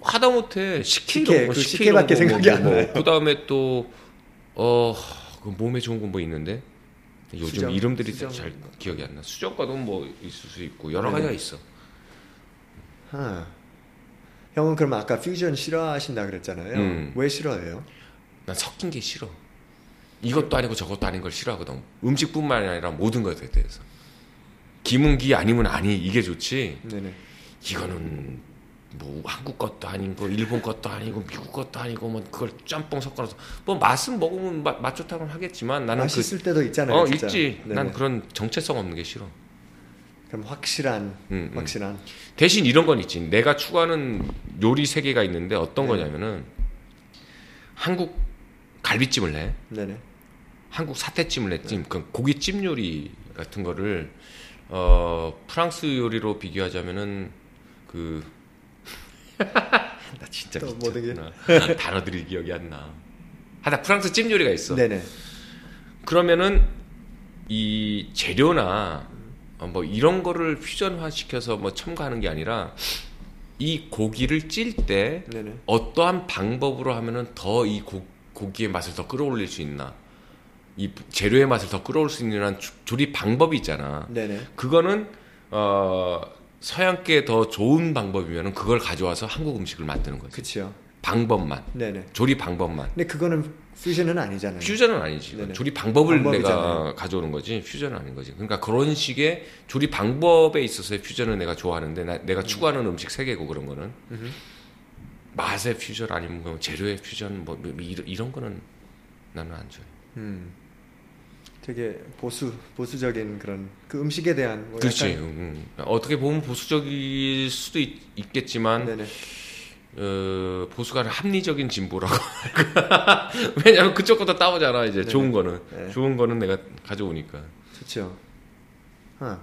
Speaker 2: 하다 못해 식혜
Speaker 1: 식혜,
Speaker 2: 이런
Speaker 1: 거그
Speaker 2: 식혜 이런 거
Speaker 1: 생각이 안
Speaker 2: 뭐,
Speaker 1: 나요.
Speaker 2: 그 다음에 또어 그 몸에 좋은 건 뭐 있는데 요즘
Speaker 1: 수정,
Speaker 2: 이름들이
Speaker 1: 수정.
Speaker 2: 잘 기억이 안 나. 수정과도 뭐 있을 수 있고 여러 가지가 있어.
Speaker 1: 하. 형은 그럼 아까 퓨전 싫어하신다 그랬잖아요.
Speaker 2: 음.
Speaker 1: 왜 싫어해요?
Speaker 2: 난 섞인 게 싫어. 이것도 아니고 저것도 아닌 걸 싫어하거든. 음식뿐만 아니라 모든 것에 대해서. 김은기 아니면 아니 이게 좋지.
Speaker 1: 네네.
Speaker 2: 이거는 뭐 한국 것도 아니고 일본 것도 아니고 미국 것도 아니고 뭐 그걸 짬뽕 섞어서 뭐 맛은 먹으면 맛, 맛 좋다고는 하겠지만 나는
Speaker 1: 맛있을 때도
Speaker 2: 그
Speaker 1: 있잖아요.
Speaker 2: 어
Speaker 1: 진짜.
Speaker 2: 있지.
Speaker 1: 네네.
Speaker 2: 난 그런 정체성 없는 게 싫어.
Speaker 1: 그럼 확실한
Speaker 2: 음, 음.
Speaker 1: 확실한
Speaker 2: 대신 이런 건 있지. 내가 추구하는 요리 세 개가 있는데 어떤
Speaker 1: 네.
Speaker 2: 거냐면은 한국 갈비찜을 내.
Speaker 1: 네네.
Speaker 2: 한국 사태찜을 냈지. 그 고기찜 요리 같은 거를 어 프랑스 요리로 비교하자면은 그 나 진짜 미쳤구나. 단어들이 기억이 안 나. 하다 프랑스 찜 요리가 있어.
Speaker 1: 네네.
Speaker 2: 그러면은 이 재료나 어, 뭐 이런 거를 퓨전화 시켜서 뭐 첨가하는 게 아니라 이 고기를 찔 때. 어떠한 방법으로 하면은 더 이 고 기의 맛을 더 끌어올릴 수 있나 이 재료의 맛을 더 끌어올 수 있는 조- 조리 방법이 있잖아
Speaker 1: 네네.
Speaker 2: 그거는 어 서양께 더 좋은 방법이면은 그걸 가져와서 한국 음식을 만드는 거지
Speaker 1: 그치요.
Speaker 2: 방법만
Speaker 1: 네네.
Speaker 2: 조리 방법만
Speaker 1: 근데 그거는 퓨전은 아니잖아요.
Speaker 2: 퓨전은 아니지.
Speaker 1: 네네.
Speaker 2: 조리 방법을
Speaker 1: 방법이잖아요.
Speaker 2: 내가 가져오는 거지. 퓨전은 아닌 거지. 그러니까 그런 식의 조리 방법에 있어서의 퓨전은 내가 좋아하는데 나, 내가 추구하는 음식 세 개고 그런 거는
Speaker 1: 음흠.
Speaker 2: 맛의 퓨전 아니면 뭐 재료의 퓨전 뭐, 뭐 이런, 이런 거는 나는 안 좋아해.
Speaker 1: 음. 되게 보수 보수적인 그런 그 음식에 대한 뭐
Speaker 2: 그렇지. 음, 음. 어떻게 보면 보수적일 수도 있, 겠지만. 어, 보수가 합리적인 진보라고. 왜냐하면 그쪽 것도 따오잖아. 이제
Speaker 1: 네네.
Speaker 2: 좋은 거는
Speaker 1: 네.
Speaker 2: 좋은 거는 내가 가져오니까.
Speaker 1: 좋죠. 하.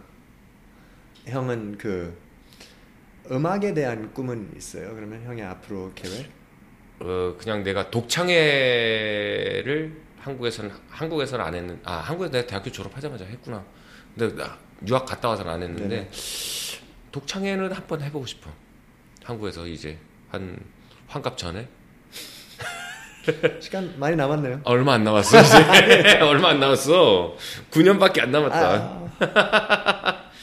Speaker 1: 형은 그 음악에 대한 꿈은 있어요. 그러면 형이 앞으로 계획?
Speaker 2: 어 그냥 내가 독창회를 한국에서는 한국에서는 안 했는 아 한국에 내가 대학교 졸업하자마자 했구나. 근데 나 유학 갔다 와서는 안 했는데
Speaker 1: 네네.
Speaker 2: 독창회는 한 번 해보고 싶어. 한국에서 이제 한 환갑 전에
Speaker 1: 시간 많이 남았네요.
Speaker 2: 얼마 안 남았어 이제 얼마 안 남았어 9년밖에 안 남았다.
Speaker 1: 아.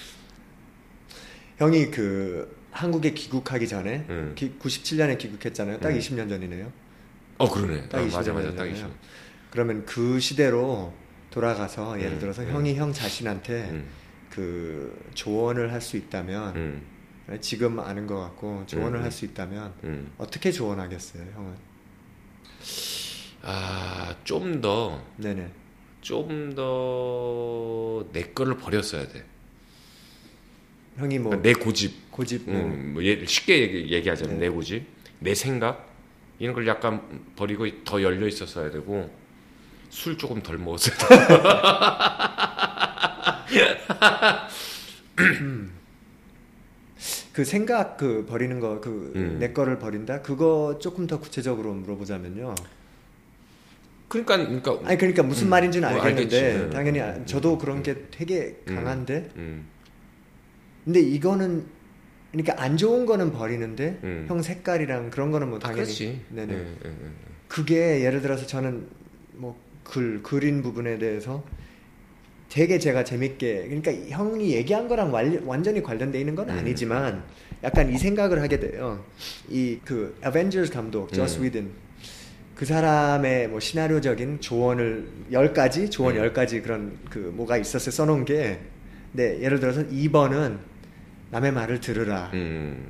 Speaker 1: 형이 그 한국에 귀국하기 전에
Speaker 2: 음.
Speaker 1: 기, 97년에 귀국했잖아요. 딱
Speaker 2: 음.
Speaker 1: 20년 전이네요.
Speaker 2: 어 그러네.
Speaker 1: 딱
Speaker 2: 아,
Speaker 1: 20년
Speaker 2: 맞아 맞아 딱
Speaker 1: 전이잖아요.
Speaker 2: 20.
Speaker 1: 그러면 그 시대로 돌아가서 예를
Speaker 2: 음,
Speaker 1: 들어서
Speaker 2: 음.
Speaker 1: 형이 형 자신한테
Speaker 2: 음,
Speaker 1: 그 조언을 할 수 있다면
Speaker 2: 음,
Speaker 1: 지금 아는 것 같고 조언을
Speaker 2: 음,
Speaker 1: 할수 있다면
Speaker 2: 음.
Speaker 1: 어떻게 조언하겠어요, 형은?
Speaker 2: 아좀 더
Speaker 1: 네네.
Speaker 2: 좀 더 내 거를 버렸어야 돼.
Speaker 1: 형이 뭐
Speaker 2: 그러니까 내 고집,
Speaker 1: 고집 뭐
Speaker 2: 음, 뭐 예- 쉽게 얘기, 얘기하자면
Speaker 1: 네.
Speaker 2: 내 고집, 내 생각 이런 걸 약간 버리고 더 열려 있었어야 되고 술 조금 덜 먹었어야 돼.
Speaker 1: 그 생각 그 버리는 거 그내
Speaker 2: 음.
Speaker 1: 거를 버린다 그거 조금 더 구체적으로 물어보자면요.
Speaker 2: 그러니까 그러니까
Speaker 1: 아니 그러니까 무슨
Speaker 2: 음,
Speaker 1: 말인지는
Speaker 2: 뭐
Speaker 1: 알겠는데
Speaker 2: 알겠지. 음,
Speaker 1: 당연히
Speaker 2: 음,
Speaker 1: 저도
Speaker 2: 음,
Speaker 1: 그런 게 되게
Speaker 2: 음.
Speaker 1: 강한데
Speaker 2: 음,
Speaker 1: 근데 이거는 그러니까 안 좋은 거는 버리는데
Speaker 2: 음.
Speaker 1: 형 색깔이랑 그런 거는 뭐
Speaker 2: 아,
Speaker 1: 당연히
Speaker 2: 그렇지.
Speaker 1: 네네
Speaker 2: 예, 예, 예.
Speaker 1: 그게 예를 들어서 저는 뭐 글 그린 부분에 대해서 되게 제가 재밌게 그러니까 형이 얘기한 거랑 완, 완전히 관련돼 있는 건
Speaker 2: 음.
Speaker 1: 아니지만 약간 이 생각을 하게 돼요. 이 그 어벤져스 감독
Speaker 2: 음.
Speaker 1: 위든 그 사람의 뭐 시나리오적인 조언을 열 가지 조언
Speaker 2: 음.
Speaker 1: 열 가지 그런 그 뭐가 있었어요 써놓은 게 네, 예를 들어서 2번은 남의 말을 들으라.
Speaker 2: 음,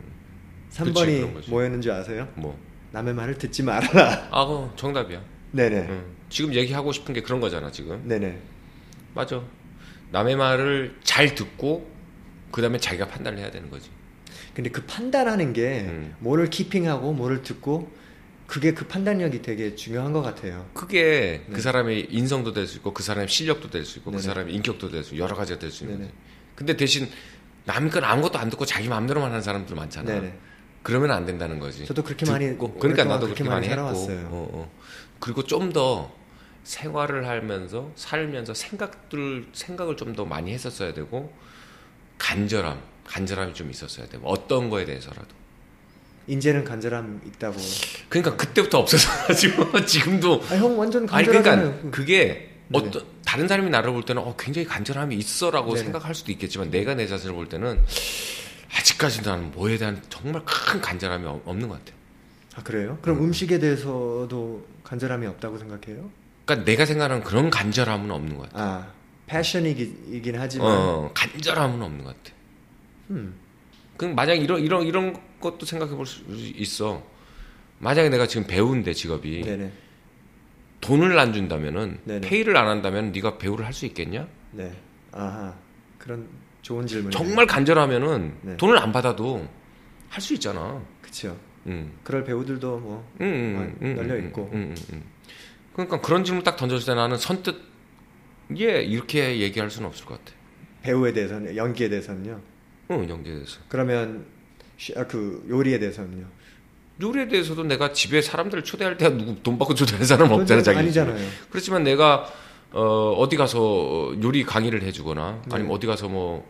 Speaker 2: 그치, 그런
Speaker 1: 3번이
Speaker 2: 거지.
Speaker 1: 뭐였는 줄 아세요?
Speaker 2: 뭐,
Speaker 1: 남의 말을 듣지 말아라.
Speaker 2: 아, 그 정답이야.
Speaker 1: 네네.
Speaker 2: 음. 지금 얘기하고 싶은 게 그런 거잖아 지금.
Speaker 1: 네네.
Speaker 2: 맞아. 남의 말을 잘 듣고 그 다음에 자기가 판단을 해야 되는 거지.
Speaker 1: 근데 그 판단하는 게
Speaker 2: 음.
Speaker 1: 뭐를 키핑하고 뭐를 듣고 그게 그 판단력이 되게 중요한 것 같아요.
Speaker 2: 그게
Speaker 1: 네.
Speaker 2: 그 사람의 인성도 될 수 있고 그 사람의 실력도 될 수 있고
Speaker 1: 네네.
Speaker 2: 그 사람의 인격도 될 수 있고 여러 가지가 될 수 있는. 거지. 근데 대신 남의 건 아무것도 안 듣고 자기 마음대로만 하는 사람들 많잖아.
Speaker 1: 네네.
Speaker 2: 그러면 안 된다는 거지.
Speaker 1: 저도 그렇게 많이
Speaker 2: 듣고, 그러니까
Speaker 1: 오랫동안
Speaker 2: 나도 그렇게 많이 했고.
Speaker 1: 살아왔어요.
Speaker 2: 어, 어. 그리고 좀 더 생활을 하면서 살면서 생각들 생각을 좀 더 많이 했었어야 되고 간절함, 간절함이 좀 있었어야 되고 어떤 거에 대해서라도.
Speaker 1: 인제는 간절함 있다고.
Speaker 2: 그러니까 그때부터 없어서 가지고 지금도
Speaker 1: 아, 형 완전
Speaker 2: 아니
Speaker 1: 간절하잖아요.
Speaker 2: 그러니까 그게. 어떤 다른 사람이 나를 볼 때는 어, 굉장히 간절함이 있어라고
Speaker 1: 네네.
Speaker 2: 생각할 수도 있겠지만 내가 내 자신을 볼 때는 아직까지 나는 뭐에 대한 정말 큰 간절함이 없- 없는 것 같아.
Speaker 1: 아 그래요? 그럼 음식에 대해서도 간절함이 없다고 생각해요?
Speaker 2: 그러니까 내가 생각하는 그런 간절함은 없는 것 같아.
Speaker 1: 아 패션이긴 하지만
Speaker 2: 어, 간절함은 없는 것 같아.
Speaker 1: 음,
Speaker 2: 그럼 만약 이런 이런 이런 것도 생각해 볼 수 있어. 만약에 내가 지금 배우인데 직업이
Speaker 1: 네네
Speaker 2: 돈을 안 준다면은
Speaker 1: 네네.
Speaker 2: 페이를 안 한다면 네가 배우를 할 수 있겠냐?
Speaker 1: 네 아하 그런 좋은 질문이네요.
Speaker 2: 정말 간절하면은
Speaker 1: 네.
Speaker 2: 돈을 안 받아도 할 수 있잖아.
Speaker 1: 그렇죠.
Speaker 2: 응.
Speaker 1: 그럴 배우들도 뭐
Speaker 2: 응, 응, 응,
Speaker 1: 널려
Speaker 2: 응,
Speaker 1: 있고.
Speaker 2: 응, 응, 응. 그러니까 그런 질문 딱 던졌을 때 나는 선뜻 예 이렇게 얘기할 수는 없을 것 같아.
Speaker 1: 배우에 대해서는 연기에 대해서는요.
Speaker 2: 응, 연기에 대해서.
Speaker 1: 그러면 쉬- 아, 그 요리에 대해서는요.
Speaker 2: 요리에 대해서도 내가 집에 사람들을 초대할 때 누구 돈 받고 초대하는 사람은 없잖아,
Speaker 1: 그건
Speaker 2: 자기.
Speaker 1: 아니잖아요.
Speaker 2: 그렇지만 내가 어, 어디 가서 요리 강의를 해주거나 아니면
Speaker 1: 네.
Speaker 2: 어디 가서 뭐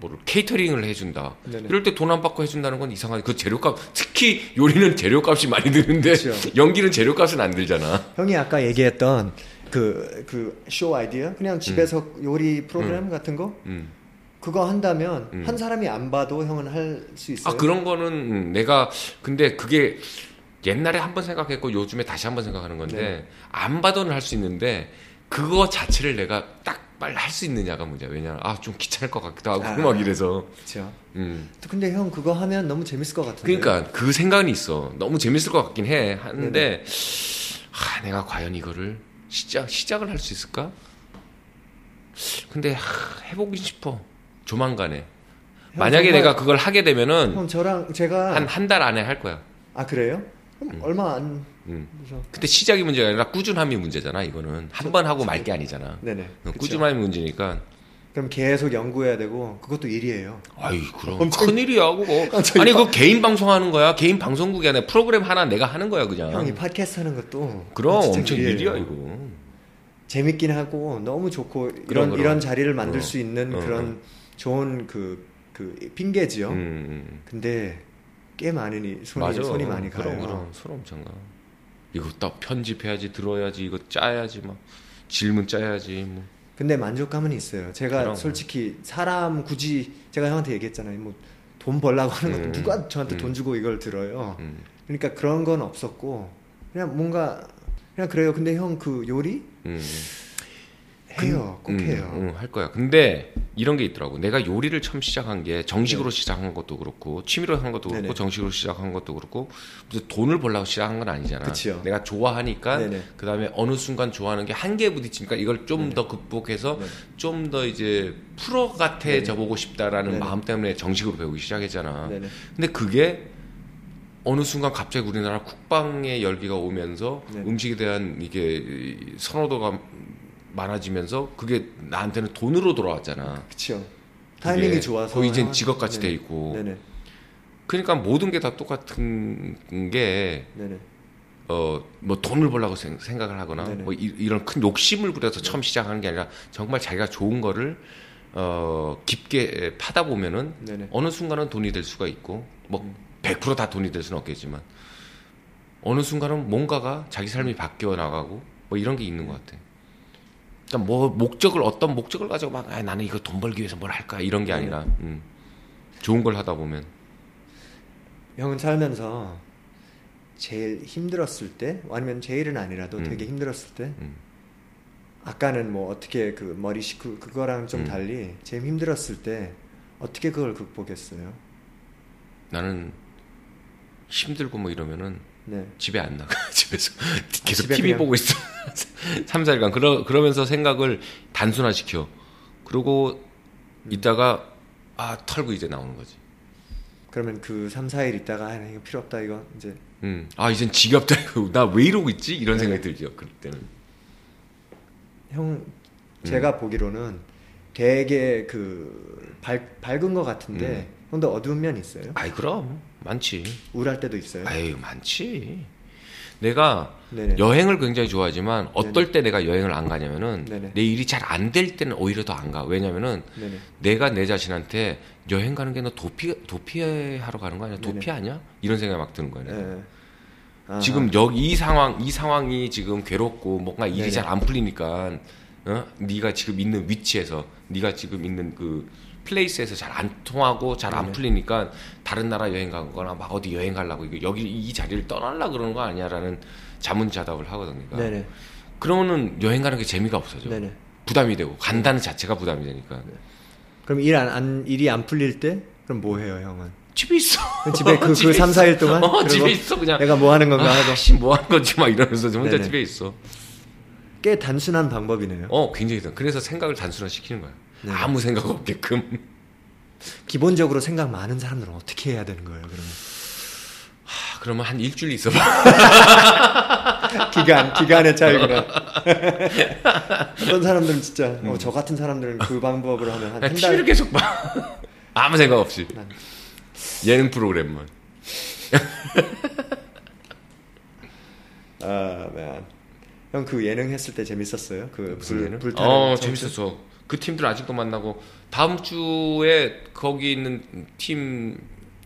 Speaker 2: 뭐를 케이터링을 해준다.
Speaker 1: 네네.
Speaker 2: 이럴 때 돈 안 받고 해준다는 건 이상하지. 그 재료값 특히 요리는 재료값이 많이 드는데
Speaker 1: 그렇죠.
Speaker 2: 연기는 재료값은 안 들잖아.
Speaker 1: 형이 아까 얘기했던 그 그 쇼 아이디어 그냥 집에서 요리 프로그램 같은 거
Speaker 2: 음.
Speaker 1: 그거 한다면
Speaker 2: 음.
Speaker 1: 한 사람이 안 봐도 형은 할 수 있어요.
Speaker 2: 아 그런 거는 음, 내가 근데 그게 옛날에 한 번 생각했고 요즘에 다시 한 번 생각하는 건데
Speaker 1: 네.
Speaker 2: 안 받아는 할 수 있는데 그거 자체를 내가 딱 빨리 할 수 있느냐가 문제야. 왜냐면 아 좀 귀찮을 것 같기도 하고
Speaker 1: 아.
Speaker 2: 막 이래서.
Speaker 1: 그렇죠.
Speaker 2: 음.
Speaker 1: 근데 형 그거 하면 너무 재밌을 것 같은데.
Speaker 2: 그러니까 그 생각은 있어. 너무 재밌을 것 같긴 해. 하는데 아, 내가 과연 이거를 시작 시작을 할 수 있을까? 근데 하, 해보긴 싶어. 조만간에. 만약에
Speaker 1: 정말-
Speaker 2: 내가 그걸 하게 되면은
Speaker 1: 형 저랑 제가
Speaker 2: 한 한 달 안에 할 거야.
Speaker 1: 아 그래요? 그럼 얼마 안
Speaker 2: 음.
Speaker 1: 그래서
Speaker 2: 근데 시작이 문제가 아니라 꾸준함이 문제잖아. 이거는 한 번 하고 말 게 아니잖아.
Speaker 1: 네네.
Speaker 2: 어. 꾸준함이 문제니까.
Speaker 1: 그럼 계속 연구해야 되고 그것도 일이에요.
Speaker 2: 아이 그럼
Speaker 1: 엄청-
Speaker 2: 큰 일이야 그거.
Speaker 1: 아,
Speaker 2: 아니 그 개인 방송하는 거야. 개인 방송국이 아니라 프로그램 하나 내가 하는 거야 그냥.
Speaker 1: 형이 팟캐스트 하는 것도
Speaker 2: 그럼 엄청
Speaker 1: 일이에요.
Speaker 2: 일이야 이거.
Speaker 1: 재밌긴 하고 너무 좋고 이런
Speaker 2: 그럼, 그럼.
Speaker 1: 이런 자리를 만들
Speaker 2: 어.
Speaker 1: 수 있는
Speaker 2: 어,
Speaker 1: 그런 좋은 그, 그 핑계지요.
Speaker 2: 음, 음.
Speaker 1: 근데 꽤 많으니 손이
Speaker 2: 맞아.
Speaker 1: 손이 많이 가요.
Speaker 2: 그럼 그럼 손 엄청 가. 이거 딱 편집해야지 들어야지 이거 짜야지 막 질문 짜야지 뭐.
Speaker 1: 근데 만족감은 있어요. 제가
Speaker 2: 그럼.
Speaker 1: 솔직히 사람 굳이 제가 형한테 얘기했잖아요. 뭐 돈 벌라고 하는 것도
Speaker 2: 음,
Speaker 1: 누가 저한테
Speaker 2: 음.
Speaker 1: 돈 주고 이걸 들어요.
Speaker 2: 음.
Speaker 1: 그러니까 그런 건 없었고 그냥 뭔가 그냥 그래요. 근데 형 그 요리
Speaker 2: 음.
Speaker 1: 해요. 꼭
Speaker 2: 음,
Speaker 1: 해요.
Speaker 2: 음, 할 거야. 근데 이런 게 있더라고. 내가 요리를 처음 시작한 게 정식으로 시작한 것도 그렇고 취미로 한 것도 그렇고
Speaker 1: 네. 네네.
Speaker 2: 정식으로 시작한 것도 그렇고 무슨 돈을 벌려고 시작한 건 아니잖아.
Speaker 1: 그치요.
Speaker 2: 내가 좋아하니까
Speaker 1: 네네.
Speaker 2: 그다음에 어느 순간 좋아하는 게 한계에 부딪히니까 이걸 좀 더 극복해서
Speaker 1: 네.
Speaker 2: 좀더 이제 프로 같아져 보고 싶다라는
Speaker 1: 네네.
Speaker 2: 마음 때문에 정식으로 배우기 시작했잖아. 근데 그게 어느 순간 갑자기 우리나라 국방의 열기가 오면서
Speaker 1: 네.
Speaker 2: 음식에 대한 이게 선호도가 많아지면서 그게 나한테는 돈으로 돌아왔잖아.
Speaker 1: 그렇죠. 타이밍이 좋아서
Speaker 2: 거의 이젠
Speaker 1: 형-
Speaker 2: 직업같이
Speaker 1: 네네.
Speaker 2: 돼 있고.
Speaker 1: 네네.
Speaker 2: 그러니까 모든 게 다 똑같은 게
Speaker 1: 네네.
Speaker 2: 어, 뭐 돈을 벌라고 생, 각을 하거나
Speaker 1: 네네.
Speaker 2: 뭐 이, 런큰 욕심을 부려서 처음 시작하는 게 아니라 정말 자기가 좋은 거를 어, 깊게 파다 보면은
Speaker 1: 네네.
Speaker 2: 어느 순간은 돈이 될 수가 있고 뭐 100%다 돈이 될 수는 없겠지만 어느 순간은 뭔가가 자기 삶이 바뀌어 나가고 뭐 이런 게 있는 것 같아. 그러니까 뭐 목적을 어떤 목적을 가지고 막 아, 나는 이거 돈 벌기 위해서 뭘 할까 이런 게 아니라 음, 좋은 걸 하다 보면
Speaker 1: 형은 살면서 제일 힘들었을 때 아니면 제일은 아니라도
Speaker 2: 음.
Speaker 1: 되게 힘들었을 때
Speaker 2: 음.
Speaker 1: 아까는 뭐 어떻게 그 머리 식구 그거랑 좀
Speaker 2: 음.
Speaker 1: 달리 제일 힘들었을 때 어떻게 그걸 극복했어요?
Speaker 2: 나는 힘들고 뭐 이러면은
Speaker 1: 네.
Speaker 2: 집에 안 나가 집에서 계속
Speaker 1: 집에
Speaker 2: TV
Speaker 1: 그냥-
Speaker 2: 보고 있어 3, 4일간 그러, 그러면서 생각을 단순화 시켜 그러고
Speaker 1: 음.
Speaker 2: 있다가 아 털고 이제 나오는 거지
Speaker 1: 그러면 그 3, 4일 있다가 아, 이거 필요 없다 이거 이제
Speaker 2: 음. 아 이젠 지겹다 나왜 이러고 있지 이런
Speaker 1: 네.
Speaker 2: 생각이 들죠 그럴 때는
Speaker 1: 형
Speaker 2: 음.
Speaker 1: 제가 보기로는 되게 그 밝, 밝은 것 같은데 형도 어두운 면 있어요?
Speaker 2: 아이 그럼 많지
Speaker 1: 우울할 때도 있어요?
Speaker 2: 아유 많지 내가
Speaker 1: 네네.
Speaker 2: 여행을 굉장히 좋아하지만 어떨 때 내가 여행을 안 가냐면은
Speaker 1: 네네.
Speaker 2: 내 일이 잘 안 될 때는 오히려 더 안 가 왜냐면은
Speaker 1: 네네.
Speaker 2: 내가 내 자신한테 여행 가는 게 너 도피 도피하러 가는 거 아니야?
Speaker 1: 네네.
Speaker 2: 도피 아니야? 이런 생각이 막 드는 거야. 내가.
Speaker 1: 네.
Speaker 2: 지금 여기 이 상황 이 상황이 지금 괴롭고 뭔가 일이
Speaker 1: 네네.
Speaker 2: 잘안 풀리니까 어? 네가 지금 있는 위치에서 네가 지금 있는 그 플레이스에서 잘 안 통하고 잘안
Speaker 1: 네네.
Speaker 2: 풀리니까 다른 나라 여행 가거나 막 어디 여행 가려고 이거 여기 이 자리를 떠나려 그러는 거 아니야라는 자문자답을 하거든요. 그러니까
Speaker 1: 네네.
Speaker 2: 그러면은 여행 가는 게 재미가 없어져.
Speaker 1: 네네.
Speaker 2: 부담이 되고 간다는 자체가 부담이 되니까
Speaker 1: 그럼 일 안, 안 일이 안 풀릴 때 그럼 뭐 해요, 형은?
Speaker 2: 집에 있어.
Speaker 1: 집에 그, 그 3, 4일 동안?
Speaker 2: 어, 집에 있어 그냥.
Speaker 1: 내가 뭐 하는 건가 하고.
Speaker 2: 아씨 뭐 하는 거지 막 이러면서 혼자
Speaker 1: 네네.
Speaker 2: 집에 있어.
Speaker 1: 꽤 단순한 방법이네요.
Speaker 2: 어 굉장히 단- 그래서 생각을 단순화 시키는 거야.
Speaker 1: 네.
Speaker 2: 아무 생각 없게끔.
Speaker 1: 기본적으로 생각 많은 사람들은 어떻게 해야 되는 거예요, 그러면?
Speaker 2: 아, 그러면 한 일주일 있어봐.
Speaker 1: 기간, 기간의 차이구나. 어떤 사람들은 진짜, 어, 저 같은 사람들은 그 방법으로 하면 한, 한
Speaker 2: TV를
Speaker 1: 달.
Speaker 2: 계속 봐. 아무 생각 없이.
Speaker 1: 난-
Speaker 2: 예능 프로그램만.
Speaker 1: 아, man. 형 그 예능 했을 때 재밌었어요? 그
Speaker 2: 무슨
Speaker 1: 불,
Speaker 2: 예능?
Speaker 1: 불타는
Speaker 2: 어? 재밌었어. 그 팀들 아직도 만나고 다음 주에 거기 있는 팀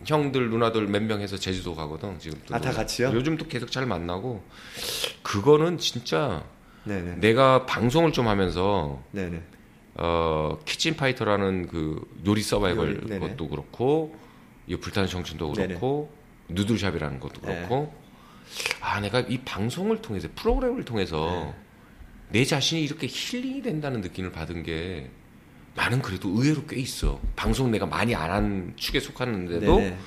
Speaker 2: 형들 누나들 몇 명 해서 제주도 가거든 지금. 또.
Speaker 1: 아, 다 같이요?
Speaker 2: 요즘도 계속 잘 만나고 그거는 진짜
Speaker 1: 네네.
Speaker 2: 내가 방송을 좀 하면서
Speaker 1: 네네.
Speaker 2: 어 키친 파이터라는 그 요리 서바이벌
Speaker 1: 요리, 네네.
Speaker 2: 것도 그렇고 이 불타는 청춘도
Speaker 1: 네네.
Speaker 2: 그렇고 누들샵이라는 것도 그렇고 아 내가 이 방송을 통해서 프로그램을 통해서
Speaker 1: 네.
Speaker 2: 내 자신이 이렇게 힐링이 된다는 느낌을 받은 게 나는 그래도 의외로 꽤 있어 방송 내가 많이 안 한 축에 속하는데도
Speaker 1: 네네.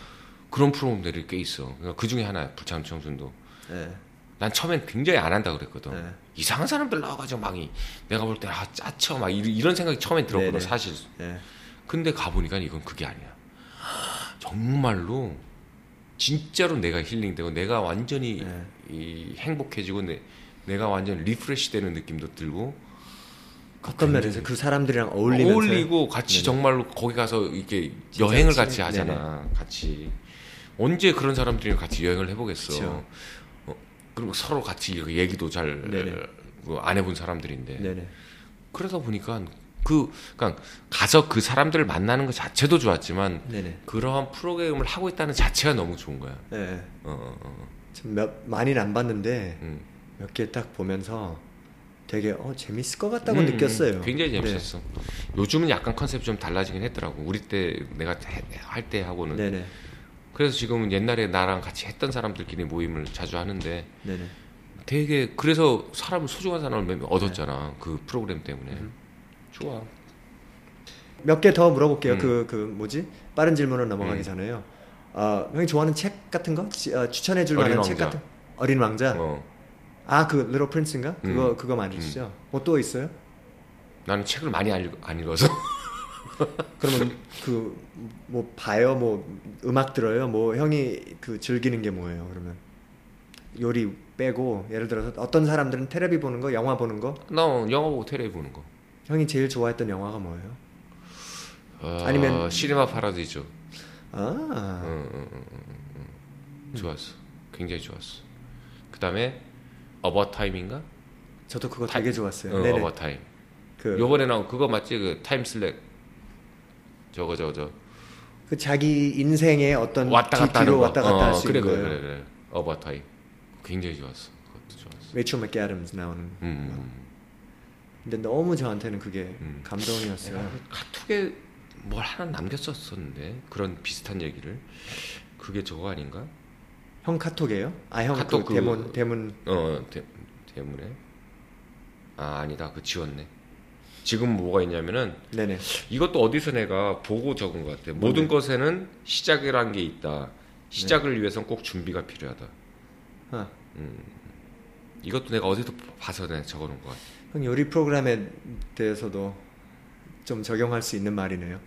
Speaker 2: 그런 프로그램들이 꽤 있어 그러니까 그 중에 하나야 불타는 청춘도
Speaker 1: 네.
Speaker 2: 난 처음엔 굉장히 안 한다 그랬거든.
Speaker 1: 네.
Speaker 2: 이상한 사람들 나와가지고 막 이, 내가 볼 때 아 짜쳐 막 이- 이런 생각이 처음엔 들었거든
Speaker 1: 네네.
Speaker 2: 사실.
Speaker 1: 네.
Speaker 2: 근데 가보니까 이건 그게 아니야. 정말로 진짜로 내가 힐링되고 내가 완전히
Speaker 1: 네.
Speaker 2: 이 행복해지고 내, 내가 완전 리프레시되는 느낌도 들고
Speaker 1: 어떤 면에서 그 사람들이랑 어울리면서
Speaker 2: 어울리고 같이
Speaker 1: 네네.
Speaker 2: 정말로 거기 가서 이렇게 여행을
Speaker 1: 친-
Speaker 2: 같이 하잖아. 같이 언제 그런 사람들이랑 같이 여행을 해보겠어. 어, 그리고 서로 같이 얘기도 잘안
Speaker 1: 네네.
Speaker 2: 해본 사람들인데
Speaker 1: 네네.
Speaker 2: 그러다 보니까 그 그러니까 가서 그 사람들을 만나는 것 자체도 좋았지만
Speaker 1: 네네.
Speaker 2: 그러한 프로그램을 하고 있다는 자체가 너무 좋은 거야.
Speaker 1: 네.
Speaker 2: 어, 어, 어.
Speaker 1: 좀 몇, 많이는 안 봤는데
Speaker 2: 음.
Speaker 1: 몇개 딱 보면서 되게 어, 재밌을 것 같다고
Speaker 2: 음,
Speaker 1: 느꼈어요.
Speaker 2: 음, 굉장히
Speaker 1: 네.
Speaker 2: 재밌었어. 요즘은 약간 컨셉이 좀 달라지긴 했더라고. 우리 때 내가 할 때 하고는
Speaker 1: 네네.
Speaker 2: 그래서 지금은 옛날에 나랑 같이 했던 사람들끼리 모임을 자주 하는데
Speaker 1: 네네.
Speaker 2: 되게 그래서 사람을 소중한 사람을 몇명 얻었잖아 그 프로그램 때문에
Speaker 1: 음.
Speaker 2: 좋아
Speaker 1: 몇 개 더 물어볼게요.
Speaker 2: 음.
Speaker 1: 그, 그, 뭐지? 빠른 질문으로 넘어가기
Speaker 2: 음.
Speaker 1: 전에요. 어, 형이 좋아하는 책 같은 거? 지- 어, 추천해줄
Speaker 2: 어린
Speaker 1: 만한 책
Speaker 2: 왕자.
Speaker 1: 같은 어린 왕자?
Speaker 2: 어,
Speaker 1: 아, 그, 리로 프린스인가? 그거,
Speaker 2: 음.
Speaker 1: 그거 말이시죠? 뭐 또 있어요?
Speaker 2: 나는 책을 많이 안, 읽, 안 읽어서
Speaker 1: 그러면 그, 뭐, 봐요? 뭐, 음악 들어요? 뭐, 형이 그 즐기는 게 뭐예요, 그러면? 요리 빼고, 예를 들어서 어떤 사람들은 테레비 보는 거, 영화 보는 거?
Speaker 2: 나 영화 보고 테레비 보는 거
Speaker 1: 형이 제일 좋아했던 영화가 뭐예요?
Speaker 2: 어,
Speaker 1: 아니면-
Speaker 2: Cinema Paradiso
Speaker 1: 아,
Speaker 2: 응, 응, 응, 응, 응. 좋았어 굉장히 좋았어 그 다음에 About Time인가?
Speaker 1: 저도 그거
Speaker 2: 타임.
Speaker 1: 되게 좋았어요.
Speaker 2: 어,
Speaker 1: 네네.
Speaker 2: About Time
Speaker 1: 그,
Speaker 2: 요번에 나온 그거 맞지? 그 time slip 저거 저거 저
Speaker 1: 그 자기 인생의 어떤
Speaker 2: 왔다 갔다
Speaker 1: 뒤로
Speaker 2: 거.
Speaker 1: 왔다 갔다
Speaker 2: 어,
Speaker 1: 할수
Speaker 2: 그래,
Speaker 1: 있는
Speaker 2: 그래,
Speaker 1: 거예요.
Speaker 2: 그래, 그래. About Time. 굉장히 좋았어. 그것도 좋았어.
Speaker 1: 레이첼 맥아담스 나오는.
Speaker 2: 음, 음.
Speaker 1: 근데 너무 저한테는 그게
Speaker 2: 음.
Speaker 1: 감동이었어요.
Speaker 2: 카톡에 뭘 하나 남겼었었는데 그런 비슷한 얘기를 그게 저거 아닌가?
Speaker 1: 형 카톡이에요? 아, 형
Speaker 2: 카톡
Speaker 1: 그
Speaker 2: 그-
Speaker 1: 대문 대문
Speaker 2: 어, 대, 대문에. 아, 아니다. 그 지웠네. 지금 뭐가 있냐면은
Speaker 1: 네네.
Speaker 2: 이것도 어디서 내가 보고 적은 것 같아. 모든 것에는 시작이란 게 있다. 시작을 위해선 꼭 준비가 필요하다.
Speaker 1: 아,
Speaker 2: 이것도 내가 어디서 봐서 내가 적어놓은 것 같아.
Speaker 1: 형 요리 프로그램에 대해서도 좀 적용할 수 있는 말이네요.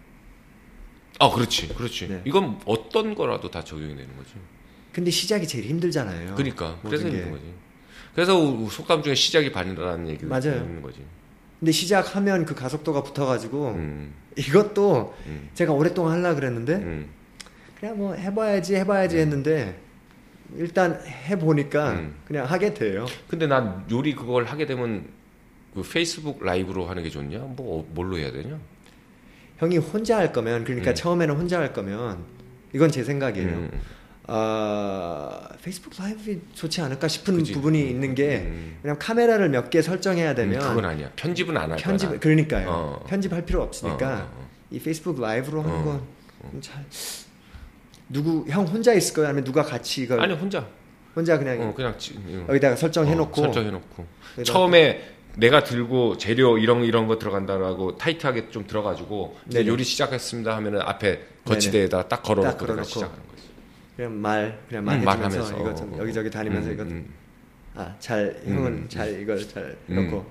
Speaker 2: 아, 그렇지, 그렇지.
Speaker 1: 네.
Speaker 2: 이건 어떤 거라도 다 적용이 되는 거지.
Speaker 1: 근데 시작이 제일 힘들잖아요.
Speaker 2: 그러니까 그래서
Speaker 1: 게.
Speaker 2: 있는 거지. 그래서 속담 중에 시작이 반이라는
Speaker 1: 맞아요.
Speaker 2: 있는 거지.
Speaker 1: 근데 시작하면 그 가속도가 붙어가지고
Speaker 2: 음,
Speaker 1: 이것도
Speaker 2: 음,
Speaker 1: 제가 오랫동안 하려 그랬는데
Speaker 2: 음,
Speaker 1: 그냥 뭐 해봐야지 해봐야지 했는데 일단 해보니까
Speaker 2: 음.
Speaker 1: 그냥 하게 돼요.
Speaker 2: 근데 난 요리 그걸 하게 되면 그 페이스북 라이브로 하는 게 좋냐? 뭐 어, 뭘로 해야 되냐?
Speaker 1: 형이 혼자 할 거면 그러니까
Speaker 2: 음.
Speaker 1: 처음에는 혼자 할 거면 이건 제 생각이에요.
Speaker 2: 음,
Speaker 1: 어, 페이스북 라이브 좋지 않을까 싶은
Speaker 2: 그치.
Speaker 1: 부분이 있는 게
Speaker 2: 음.
Speaker 1: 그냥 카메라를 몇 개 설정해야 되면
Speaker 2: 음, 그건 아니야. 편집은 안할 거야.
Speaker 1: 편집
Speaker 2: 난.
Speaker 1: 그러니까요.
Speaker 2: 어.
Speaker 1: 편집할 필요 없으니까
Speaker 2: 어, 어, 어.
Speaker 1: 이 페이스북 라이브로 하는
Speaker 2: 어,
Speaker 1: 건 잘. 누구 형 혼자 있을 거야 아니면 누가 같이 이걸
Speaker 2: 아니 혼자.
Speaker 1: 혼자 그냥
Speaker 2: 어, 그냥 지, 어.
Speaker 1: 여기다가 설정해놓고
Speaker 2: 어, 설정해놓고 처음에 내가 들고 재료 이런 이런 거 들어간다라고 타이트하게 좀 들어가지고 이제. 요리 시작했습니다 하면은 앞에 거치대에다 딱 걸어놓고
Speaker 1: 딱 걸어놓고.
Speaker 2: 시작하는 거지.
Speaker 1: 그냥 말 그냥
Speaker 2: 음,
Speaker 1: 말해주면서
Speaker 2: 말하면서.
Speaker 1: 이거 좀. 여기저기 다니면서
Speaker 2: 음,
Speaker 1: 이거
Speaker 2: 음.
Speaker 1: 아잘
Speaker 2: 음,
Speaker 1: 형은
Speaker 2: 음.
Speaker 1: 잘 이걸 잘
Speaker 2: 음.
Speaker 1: 넣고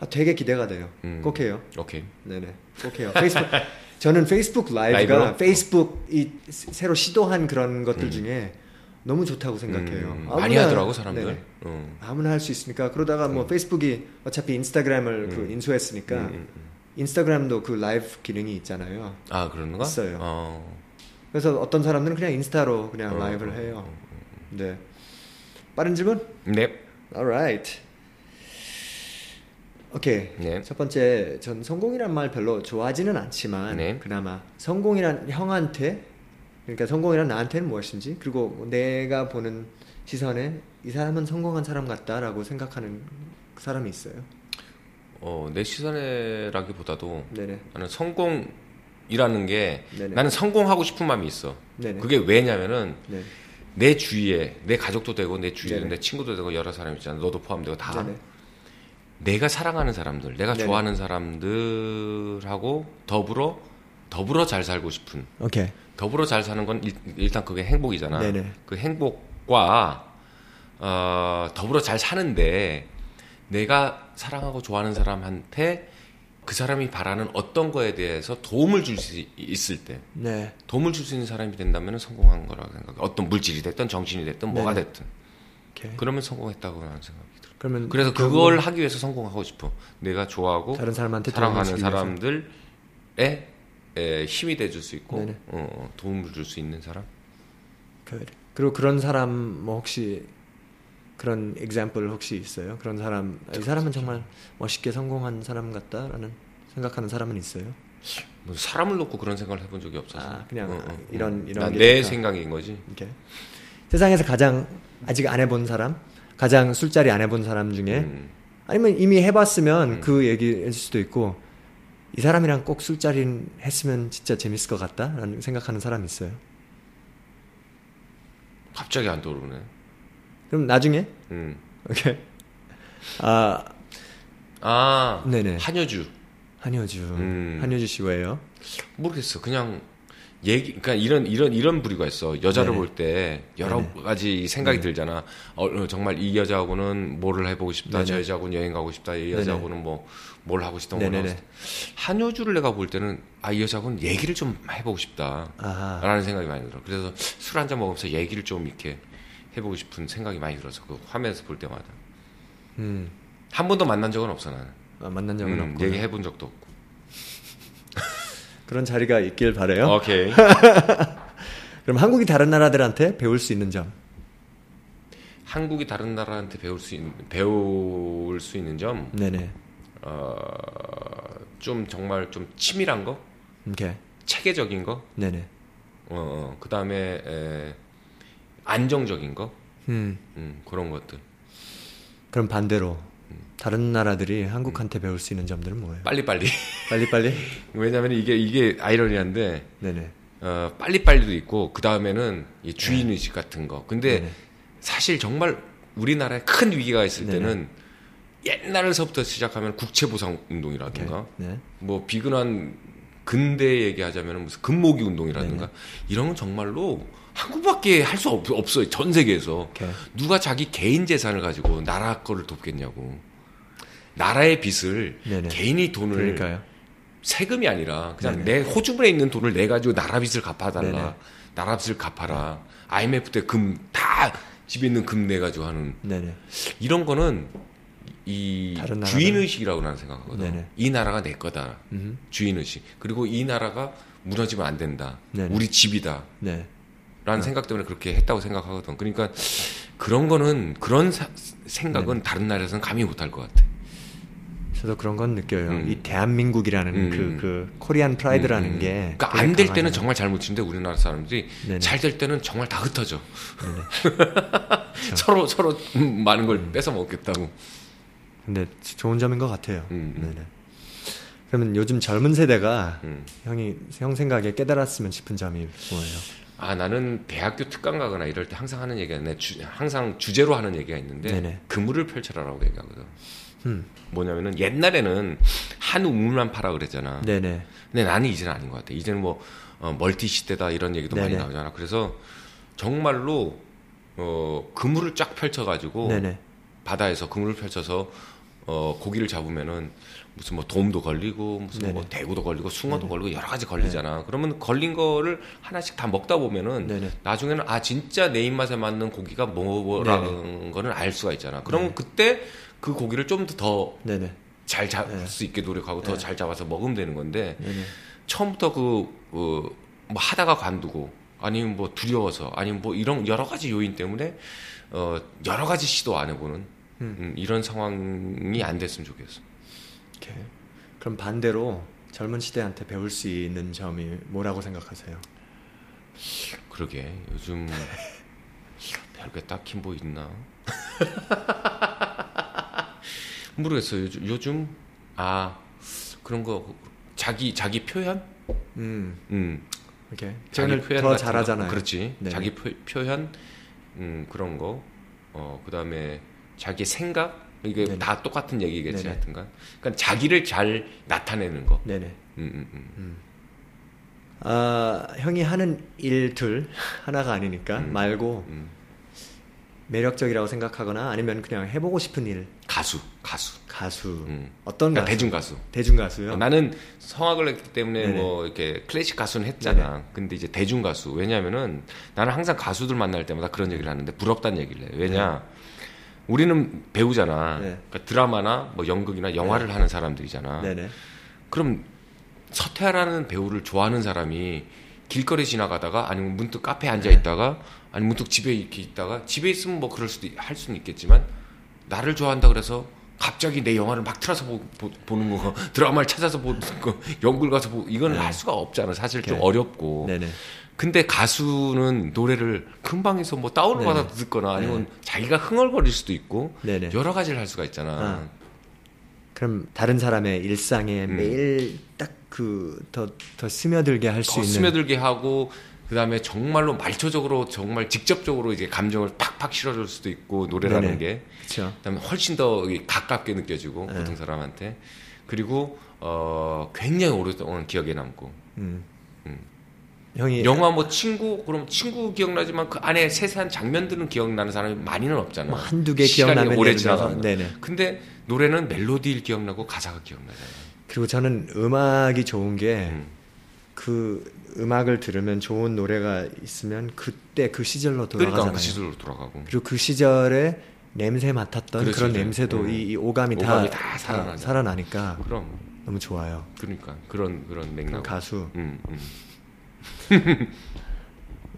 Speaker 1: 아, 되게 기대가 돼요.
Speaker 2: 음.
Speaker 1: 꼭 해요.
Speaker 2: 오케이.
Speaker 1: 네네 꼭 해요. 페이스북 저는 페이스북 라이브가
Speaker 2: 라이브로?
Speaker 1: 페이스북 이 새- 새로 시도한 그런 것들 중에 너무 좋다고 생각해요.
Speaker 2: 음,
Speaker 1: 아무나-
Speaker 2: 많이 하더라고 사람들. 어.
Speaker 1: 아무나 할 수 있으니까 그러다가 뭐 페이스북이 어차피 인스타그램을 그 인수했으니까
Speaker 2: 음, 음, 음.
Speaker 1: 인스타그램도 그 라이브 기능이 있잖아요.
Speaker 2: 아 그런가?
Speaker 1: 있어요.
Speaker 2: 어.
Speaker 1: 그래서 어떤 사람들은 그냥 인스타로 그냥
Speaker 2: 어,
Speaker 1: 라이브를
Speaker 2: 어,
Speaker 1: 해요. 네. 빠른 질문?
Speaker 2: 네.
Speaker 1: Alright. 오케이.
Speaker 2: 네.
Speaker 1: 첫 번째, 전 성공이란 말 별로 좋아하지는 않지만
Speaker 2: 네.
Speaker 1: 그나마 성공이란 형한테 그러니까 성공이란 나한테는 무엇인지 그리고 내가 보는 시선에 이 사람은 성공한 사람 같다라고 생각하는 사람이 있어요.
Speaker 2: 어, 내 시선에라기보다도
Speaker 1: 네네.
Speaker 2: 나는 성공이라는 게
Speaker 1: 네네.
Speaker 2: 나는 성공하고 싶은 마음이 있어.
Speaker 1: 네네.
Speaker 2: 그게 왜냐면은
Speaker 1: 네.
Speaker 2: 내 주위에 내 가족도 되고 내 주위에. 내 친구도 되고 여러 사람 있잖아. 너도 포함되고 다. 내가 사랑하는 사람들, 내가. 좋아하는 사람들하고 더불어 더불어 잘 살고 싶은
Speaker 1: 오케이.
Speaker 2: 더불어 잘 사는 건 일, 일단 그게 행복이잖아.
Speaker 1: 네네.
Speaker 2: 그 행복과 어, 더불어 잘 사는데 내가 사랑하고 좋아하는 사람한테 그 사람이 바라는 어떤 거에 대해서 도움을 줄 수 있을 때
Speaker 1: 네.
Speaker 2: 도움을 줄 수 있는 사람이 된다면 성공한 거라고 생각해. 어떤 물질이 됐든 정신이 됐든 뭐가
Speaker 1: 네네.
Speaker 2: 됐든
Speaker 1: 오케이.
Speaker 2: 그러면 성공했다고 나는 생각이 들어.
Speaker 1: 그러면
Speaker 2: 그래서 그걸 하기 위해서 성공하고 싶어. 내가 좋아하고
Speaker 1: 다른 사람한테
Speaker 2: 사랑하는. 사람들의 에, 힘이 돼줄 수 있고
Speaker 1: 네네.
Speaker 2: 어, 도움을 줄 수 있는 사람.
Speaker 1: Good. 그리고 그런 사람 뭐 혹시 그런 example 혹시 있어요? 그런 사람 이 사람은 정말 멋있게 성공한 사람 같다라는 생각하는 사람은 있어요?
Speaker 2: 뭐 사람을 놓고 그런 생각을 해본 적이 없어서.
Speaker 1: 아, 그냥
Speaker 2: 어, 어,
Speaker 1: 이런-
Speaker 2: 어.
Speaker 1: 이런 난게
Speaker 2: 내. 생각인 거지.
Speaker 1: 이렇게 세상에서 가장 아직 안 해본 사람, 가장 술자리 안 해본 사람 중에
Speaker 2: 음.
Speaker 1: 아니면 이미 해봤으면 그 얘기일 수도 있고 이 사람이랑 꼭 술자리 했으면 진짜 재밌을 것 같다라는 생각하는 사람 있어요.
Speaker 2: 갑자기 안 떠오르네.
Speaker 1: 그럼 나중에
Speaker 2: 음.
Speaker 1: 오케이 아
Speaker 2: 아,
Speaker 1: 네네.
Speaker 2: 한여주.
Speaker 1: 한효주
Speaker 2: 음.
Speaker 1: 한효주 씨 왜요?
Speaker 2: 모르겠어. 그냥 얘기, 그러니까 이런 이런 이런 부류가 있어. 여자를
Speaker 1: 네네.
Speaker 2: 볼때 여러
Speaker 1: 네네.
Speaker 2: 가지 생각이 들잖아. 어, 어, 정말 이 여자하고는 뭐를 해보고 싶다.
Speaker 1: 네네.
Speaker 2: 저 여자하고는 여행 가고 싶다. 이
Speaker 1: 네네.
Speaker 2: 여자하고는 뭐 뭘 하고 싶다.
Speaker 1: 네네네.
Speaker 2: 싶다. 한효주를 내가 볼 때는 아 이 여자하고는 얘기를 좀 해보고 싶다.
Speaker 1: 아
Speaker 2: 라는 생각이 많이 들어. 그래서 술 한 잔 먹으면서 얘기를 좀 이렇게 해보고 싶은 생각이 많이 들어서 그 화면에서 볼 때마다
Speaker 1: 음.
Speaker 2: 한 번도 만난 적은 없어 나는.
Speaker 1: 아, 만난 적은
Speaker 2: 음,
Speaker 1: 없고
Speaker 2: 얘기해본 적도 없고.
Speaker 1: 그런 자리가 있길 바래요.
Speaker 2: 오케이.
Speaker 1: 그럼 한국이 다른 나라들한테 배울 수 있는 점.
Speaker 2: 한국이 다른 나라한테 배울 수 있는 배울 수 있는 점,
Speaker 1: 네네.
Speaker 2: 어, 좀 정말 좀 치밀한 거,
Speaker 1: 오케이.
Speaker 2: 체계적인 거,
Speaker 1: 네네.
Speaker 2: 어, 어, 그 다음에 에, 안정적인 거,
Speaker 1: 음.
Speaker 2: 음, 그런 것들.
Speaker 1: 그럼 반대로 다른 나라들이 한국한테 배울 수 있는 점들은 뭐예요?
Speaker 2: 빨리빨리.
Speaker 1: 빨리 빨리.
Speaker 2: 왜냐면 이게 이게 아이러니한데
Speaker 1: 네네.
Speaker 2: 어, 빨리빨리도 있고 그 다음에는 이 주인 의식 같은 거. 근데
Speaker 1: 네네.
Speaker 2: 사실 정말 우리나라에 큰 위기가 있을
Speaker 1: 네네.
Speaker 2: 때는 옛날서부터 시작하면 국채보상 운동이라든가
Speaker 1: 네.
Speaker 2: 뭐 비근한 근대 얘기하자면 무슨 금모기 운동이라든가 이런 건 정말로 한국밖에 할 수 없어요 전 세계에서
Speaker 1: 오케이.
Speaker 2: 누가 자기 개인 재산을 가지고 나라 거를 돕겠냐고 나라의 빚을
Speaker 1: 네네.
Speaker 2: 개인이 돈을
Speaker 1: 그러니까요.
Speaker 2: 세금이 아니라 그냥
Speaker 1: 네네.
Speaker 2: 내 호주머니에 있는 돈을 내 가지고 나라 빚을 갚아달라
Speaker 1: 네네.
Speaker 2: 나라 빚을 갚아라 IMF 때 금 다 집에 있는 금 내 가지고 하는. 이런 거는 이 주인 의식이라고 나는 생각하거든.
Speaker 1: 네네.
Speaker 2: 이 나라가 내 거다.
Speaker 1: 음.
Speaker 2: 주인 의식. 그리고 이 나라가 무너지면 안 된다. 우리 집이다.
Speaker 1: 네.
Speaker 2: 라는 생각 때문에 그렇게 했다고 생각하거든. 그러니까 그런 거는 그런 사- 생각은 다른 나라에서는 감히 못할 것 같아.
Speaker 1: 저도 그런 건 느껴요.
Speaker 2: 음.
Speaker 1: 이 대한민국이라는
Speaker 2: 음.
Speaker 1: 그, 그 코리안 프라이드라는 게.
Speaker 2: 그러니까 안 될. 때는 정말 잘 못 치는데 우리나라 사람들이. 잘 될 때는 정말 다 흩어져. 서로 서로 음, 많은 걸 뺏어 먹겠다고.
Speaker 1: 근데 좋은 점인 것 같아요.
Speaker 2: 음, 음.
Speaker 1: 네네. 그러면 요즘 젊은 세대가
Speaker 2: 음.
Speaker 1: 형이 형 생각에 깨달았으면 싶은 점이 뭐예요?
Speaker 2: 아 나는 대학교 특강 가거나 이럴 때 항상 하는 얘기가 내 주, 항상 주제로 하는 얘기가 있는데
Speaker 1: 네네.
Speaker 2: 그물을 펼쳐라라고 얘기하거든.
Speaker 1: 음.
Speaker 2: 뭐냐면은 옛날에는 한 우물만 파라 그랬잖아.
Speaker 1: 네네.
Speaker 2: 근데 나는 이제는 아닌 것 같아. 이제는 뭐 어, 멀티 시대다 이런 얘기도 많이
Speaker 1: 네네.
Speaker 2: 나오잖아. 그래서 정말로 어, 그물을 쫙 펼쳐가지고
Speaker 1: 네네.
Speaker 2: 바다에서 그물을 펼쳐서 어, 고기를 잡으면은 무슨 뭐 돔도 걸리고 무슨
Speaker 1: 네네.
Speaker 2: 뭐 대구도 걸리고 숭어도 걸리고 여러 가지 걸리잖아. 그러면 걸린 거를 하나씩 다 먹다 보면은
Speaker 1: 네네.
Speaker 2: 나중에는 아 진짜 내 입맛에 맞는 고기가 뭐라는 거는 알 수가 있잖아. 그러면
Speaker 1: 네.
Speaker 2: 그때 그 고기를 좀더
Speaker 1: 네네.
Speaker 2: 잘 잡을
Speaker 1: 네.
Speaker 2: 수 있게 노력하고 더 잘 잡아서 먹으면 되는 건데. 처음부터 그, 어, 뭐 하다가 관두고 아니면 뭐 두려워서 아니면 뭐 이런 여러 가지 요인 때문에 어, 여러 가지 시도 안 해보는 음, 이런 상황이 안 됐으면 좋겠어.
Speaker 1: 오케이. 그럼 반대로 젊은 시대한테 배울 수 있는 점이 뭐라고 생각하세요?
Speaker 2: 그러게 요즘 별게 딱히 뭐 있나? 모르겠어요. 요즘, 요즘 아 그런 거 자기 자기 표현,
Speaker 1: 음.
Speaker 2: 음,
Speaker 1: 오케이.
Speaker 2: 자기
Speaker 1: 표현 더 잘하잖아요.
Speaker 2: 거. 그렇지.
Speaker 1: 네.
Speaker 2: 자기 표, 표현, 음, 그런 거. 어, 그 다음에 자기 생각. 이게
Speaker 1: 네네.
Speaker 2: 다 똑같은 얘기겠지,
Speaker 1: 네네.
Speaker 2: 하여튼간. 그러니까 자기를 잘 나타내는 거.
Speaker 1: 네네.
Speaker 2: 음, 음, 음.
Speaker 1: 아, 형이 하는 일들 하나가 아니니까
Speaker 2: 음.
Speaker 1: 말고
Speaker 2: 음.
Speaker 1: 매력적이라고 생각하거나 아니면 그냥 해보고 싶은 일
Speaker 2: 가수, 가수.
Speaker 1: 가수
Speaker 2: 음.
Speaker 1: 어떤
Speaker 2: 그러니까
Speaker 1: 가수?
Speaker 2: 대중 가수.
Speaker 1: 대중 가수요.
Speaker 2: 어, 나는 성악을 했기 때문에
Speaker 1: 네네.
Speaker 2: 뭐 이렇게 클래식 가수는 했잖아. 근데 이제 대중 가수. 왜냐면은 나는 항상 가수들 만날 때마다 그런 얘기를 하는데 부럽다는 얘기를 해. 왜냐? 우리는 배우잖아.
Speaker 1: 네.
Speaker 2: 그러니까 드라마나 뭐 연극이나 영화를 하는 사람들이잖아.
Speaker 1: 네네.
Speaker 2: 그럼 서태라는 배우를 좋아하는 사람이 길거리 지나가다가 아니면 문득 카페에 앉아
Speaker 1: 네.
Speaker 2: 있다가 아니면 문득 집에 이렇게 있다가 집에 있으면 뭐 그럴 수도 있- 할 수는 있겠지만 나를 좋아한다 그래서 갑자기 내 영화를 막 틀어서 보, 는 거, 드라마를 찾아서 보는 거, 연극을 가서 보고 이건 할 수가 없잖아. 사실 좀
Speaker 1: 네.
Speaker 2: 어렵고.
Speaker 1: 네네.
Speaker 2: 근데 가수는 노래를 금방에서 뭐 다운을
Speaker 1: 네네.
Speaker 2: 받아 듣거나 아니면 자기가 흥얼거릴 수도 있고. 여러 가지를 할 수가 있잖아.
Speaker 1: 아. 그럼 다른 사람의 일상에
Speaker 2: 음.
Speaker 1: 매일 딱 그 더더 스며들게
Speaker 2: 할수더
Speaker 1: 있는
Speaker 2: 스며들게 하고 그 다음에 정말로 말초적으로 정말 직접적으로 이제 감정을 팍팍 실어줄 수도 있고 노래라는
Speaker 1: 네네.
Speaker 2: 게
Speaker 1: 그렇죠.
Speaker 2: 그다음에 훨씬 더 가깝게 느껴지고
Speaker 1: 네.
Speaker 2: 보통 사람한테 그리고 어 굉장히 오랫동안 기억에 남고
Speaker 1: 음.
Speaker 2: 음.
Speaker 1: 형이
Speaker 2: 영화 뭐 친구 그럼 친구 기억나지만 그 안에 세세한 장면들은 기억나는 사람이 많이는 없잖아.
Speaker 1: 뭐 한두 개 기억나면
Speaker 2: 오래.
Speaker 1: 네네.
Speaker 2: 근데 노래는 멜로디를 기억나고 가사가 기억나잖아.
Speaker 1: 그리고 저는 음악이 좋은 게
Speaker 2: 음.
Speaker 1: 그 음악을 들으면 좋은 노래가 있으면 그때 그 시절로
Speaker 2: 그러니까
Speaker 1: 돌아가잖아요.
Speaker 2: 그 시절로 돌아가고.
Speaker 1: 그리고 그 시절에 냄새 맡았던
Speaker 2: 그렇지,
Speaker 1: 그런. 냄새도
Speaker 2: 음.
Speaker 1: 이, 이 오감이,
Speaker 2: 오감이
Speaker 1: 다, 다다
Speaker 2: 살아나잖아.
Speaker 1: 살아나니까
Speaker 2: 그럼
Speaker 1: 너무 좋아요.
Speaker 2: 그러니까 그런 그런
Speaker 1: 그
Speaker 2: 맥락.
Speaker 1: 가수.
Speaker 2: 음, 음.